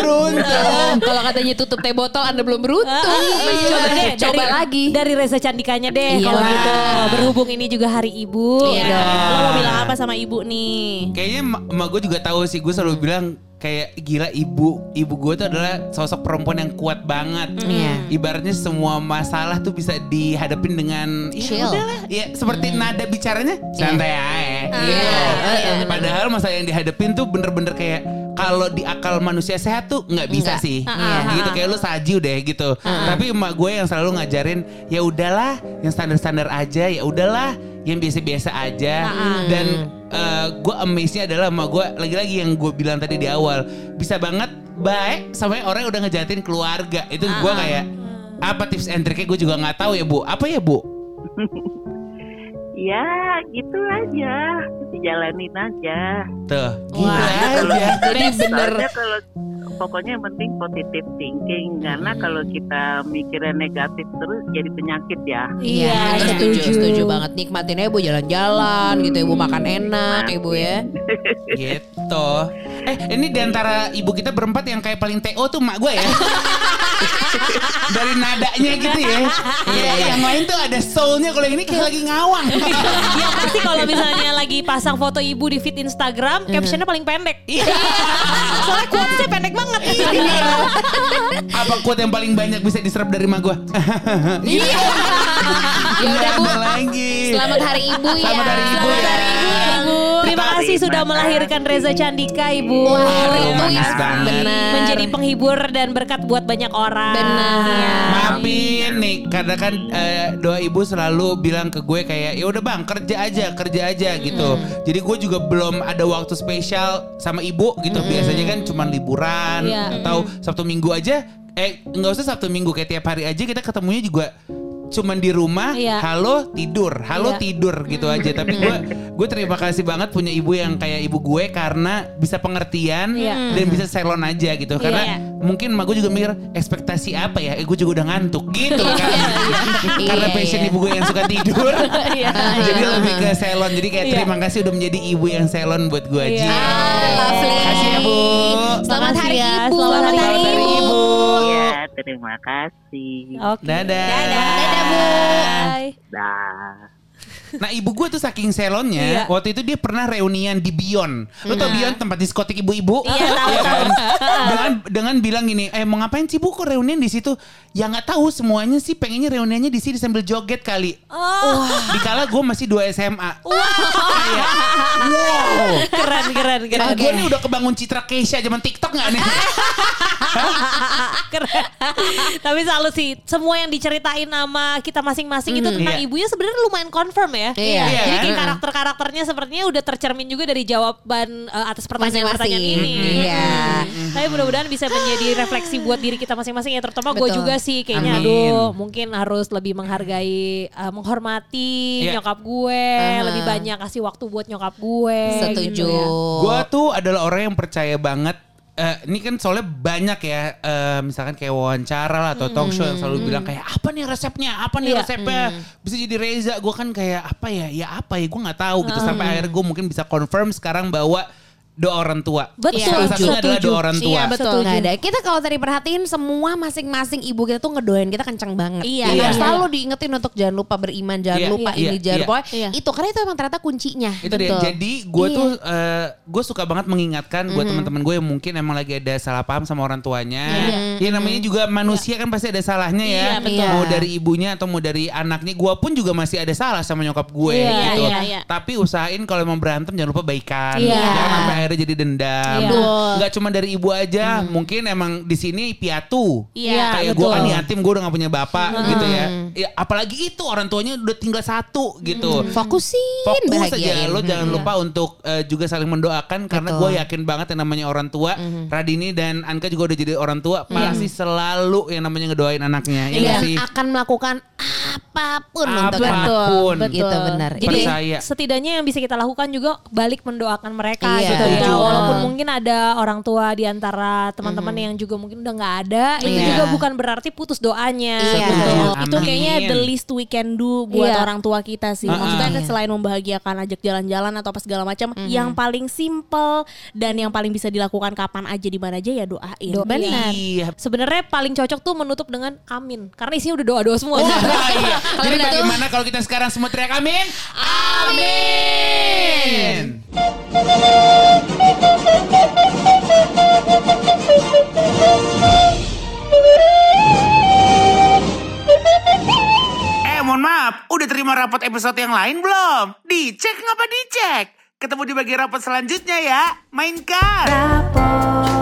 Beruntung. Kalau katanya tutup teh botol Anda belum beruntung. Coba deh Coba dari, lagi. dari Reza Candikanya deh Iya kalau gitu. Berhubung ini juga hari ibu. Iya dong. Lo mau bilang apa sama ibu nih? Kayaknya ma- emak gue juga tahu sih gue selalu bilang kayak gila ibu ibu gue tuh adalah sosok perempuan yang kuat banget. Iya. Ibaratnya semua masalah tuh bisa dihadapin dengan Chill. ya udahlah. Ya seperti nada bicaranya santai aja. Gitu. Iya. Padahal masalah yang dihadapin tuh bener-bener kayak kalau di akal manusia sehat tuh nggak bisa Nggak. sih. Iya. Gitu kayak lu saji deh gitu. Tapi emak gue yang selalu ngajarin ya udahlah yang standar-standar aja ya udahlah yang biasa-biasa aja dan gue amaze-nya adalah emak gue lagi-lagi yang gue bilang tadi di awal. Bisa banget baik sampai orang yang udah ngejahatin keluarga. Itu gue kayak apa tips and triknya gue juga nggak tahu ya bu. Apa ya bu ya gitu aja, dijalanin aja. tuh gitu Soalnya kalau- aja Jadi bener. kalau pokoknya yang penting positive thinking karena kalau kita mikirnya negatif terus jadi penyakit ya. Iya, Kita iya. setuju, setuju banget. Nikmatin aja Bu jalan-jalan gitu Ibu makan enak Ibu ya. gitu eh ini di antara ibu kita berempat yang kayak paling TO tuh mak gue ya dari nadanya gitu ya Iya, yang lain tuh ada soulnya kalau ini kayak lagi ngawang Yang pasti kalau misalnya lagi pasang foto ibu di feed Instagram, captionnya paling pendek. Iya. Soalnya quotesnya pendek banget. apa quote yang paling banyak bisa diserap dari mak gue Iya. Ya udah Bu. Ada lagi Selamat Hari Ibu ya. Selamat Hari Ibu ya. Ibu, terima kasih sudah melahirkan Reza Candika, Ibu. Wah, banget. Benar. Menjadi penghibur dan berkat buat banyak orang. Benar. Maafin nih karena kan eh, doa ibu selalu bilang ke gue kayak ya udah bang kerja aja kerja aja gitu. Jadi gue juga belum ada waktu spesial sama ibu gitu. Biasanya kan cuma liburan Iya. atau Sabtu Minggu aja. Eh nggak usah Sabtu Minggu kayak tiap hari aja kita ketemunya juga cuman di rumah Iya. halo tidur halo Iya. tidur gitu aja tapi gue gue terima kasih banget punya ibu yang kayak ibu gue karena bisa pengertian Iya. dan bisa salon aja gitu karena Iya. mungkin mak gue juga mikir ekspektasi apa ya eh, gue juga udah ngantuk gitu kan karena Iya, passion iya. ibu gue yang suka tidur jadi lebih ke salon jadi kayak Iya. terima kasih udah menjadi ibu yang salon buat gue Iya. Ji Ah, lovely. kasih ya bu Selamat Hari ya. Ibu. Selamat Selamat Hari hari Ibu. Terima kasih. Oke. dadah Dadah, Bu. Bye. Dah. Nah ibu gue tuh saking salonnya Iya. Waktu itu dia pernah reunian di Beyond Lo tau Beyond tempat diskotik ibu-ibu Iya, tahu. kan? dengan, dengan bilang gini Eh mau ngapain sih bu kok reunian di situ Ya nggak tahu semuanya sih pengennya reuniannya di sini sambil joget kali Oh, Dikala gue masih 2 SMA Kayak, Wow keren keren keren. Gue nih udah kebangun citra Keisha zaman TikTok gak nih? Keren. Tapi selalu sih semua yang diceritain nama kita masing-masing itu tentang Iya. ibunya sebenarnya lumayan confirm ya. Iya. Iya, Jadi kan? kayak karakter-karakternya sepertinya udah tercermin juga dari jawaban eh, atas pertanyaan-pertanyaan ini. Iya. Tapi mudah-mudahan bisa menjadi refleksi buat diri kita masing-masing ya terutama gue juga sih kayaknya Amin. aduh mungkin harus lebih menghargai eh, menghormati Iya. nyokap gue, Aha. lebih banyak kasih waktu buat nyokap gue. Setuju. gitu ya. Gue tuh adalah orang yang percaya banget eh, ini kan soalnya banyak ya eh, misalkan kayak wawancara lah atau talk show yang selalu bilang kayak apa nih resepnya? Apa nih Iya. resepnya? bisa jadi Reza gue kan kayak apa ya? Ya apa ya? Gue nggak tahu gitu. Sampai akhirnya gue mungkin bisa confirm sekarang bahwa doa orang tua Betul, salah satunya adalah setuju. doa orang tua Iya betul. Setuju. Nggak ada. Kita kalau tadi perhatiin semua masing-masing ibu kita tuh ngedoain kita kenceng banget. Iya, iya. Selalu diingetin untuk jangan lupa beriman, jangan Iya, lupa iya, ini, jangan iya. lupa Iya. itu. Karena itu emang ternyata kuncinya. itu dia Betul. jadi gue Iya. tuh gue suka banget mengingatkan buat teman-teman gue yang mungkin emang lagi ada salah paham sama orang tuanya ya namanya juga manusia kan pasti ada salahnya ya Iya, betul. mau dari ibunya atau mau dari anaknya gue pun juga masih ada salah sama nyokap gue Iya, gitu iya, iya. tapi usahain kalau mau berantem jangan lupa baikan Iya. jangan sampai akhirnya jadi dendam. Iya. Betul. Nggak cuma dari ibu aja, mungkin emang di sini piatu. Iya, Kayak gue betul. kan yatim, gue udah gak punya bapak gitu ya. ya. Apalagi itu orang tuanya udah tinggal satu gitu. Fokusin Fokus bahagiain. aja lo jangan lupa untuk eh, juga saling mendoakan karena Betul. gue yakin banget yang namanya orang tua Radini dan Anka juga udah jadi orang tua pasti selalu yang namanya ngedoain anaknya ya nggak Dan sih akan melakukan apa pun untuk anak. apa pun Betul. Gitu benar. Jadi percaya setidaknya yang bisa kita lakukan juga balik mendoakan mereka Iya. gitu ya. Betul. Walaupun mungkin ada orang tua di antara teman-teman yang juga mungkin udah nggak ada, itu Iya. juga bukan berarti putus doanya. Iya. gitu. Amin. Itu kayaknya the least we can do buat Iya. orang tua kita sih. Maksudnya kan selain membahagiakan ajak jalan-jalan atau apa segala macam, yang paling simple dan yang paling bisa dilakukan kapan aja di mana aja ya doain. Benar. iya Sebenarnya paling cocok tuh menutup dengan amin. Karena isinya udah doa-doa semua. Oh, iya. Jadi begitu- bagaimana kalau kita sekarang semua teriak amin? Amin. Eh mohon maaf, udah terima rapot episode yang lain belum? Dicek ngapa dicek? Ketemu di bagian rapot selanjutnya ya. Mainkan. Rapot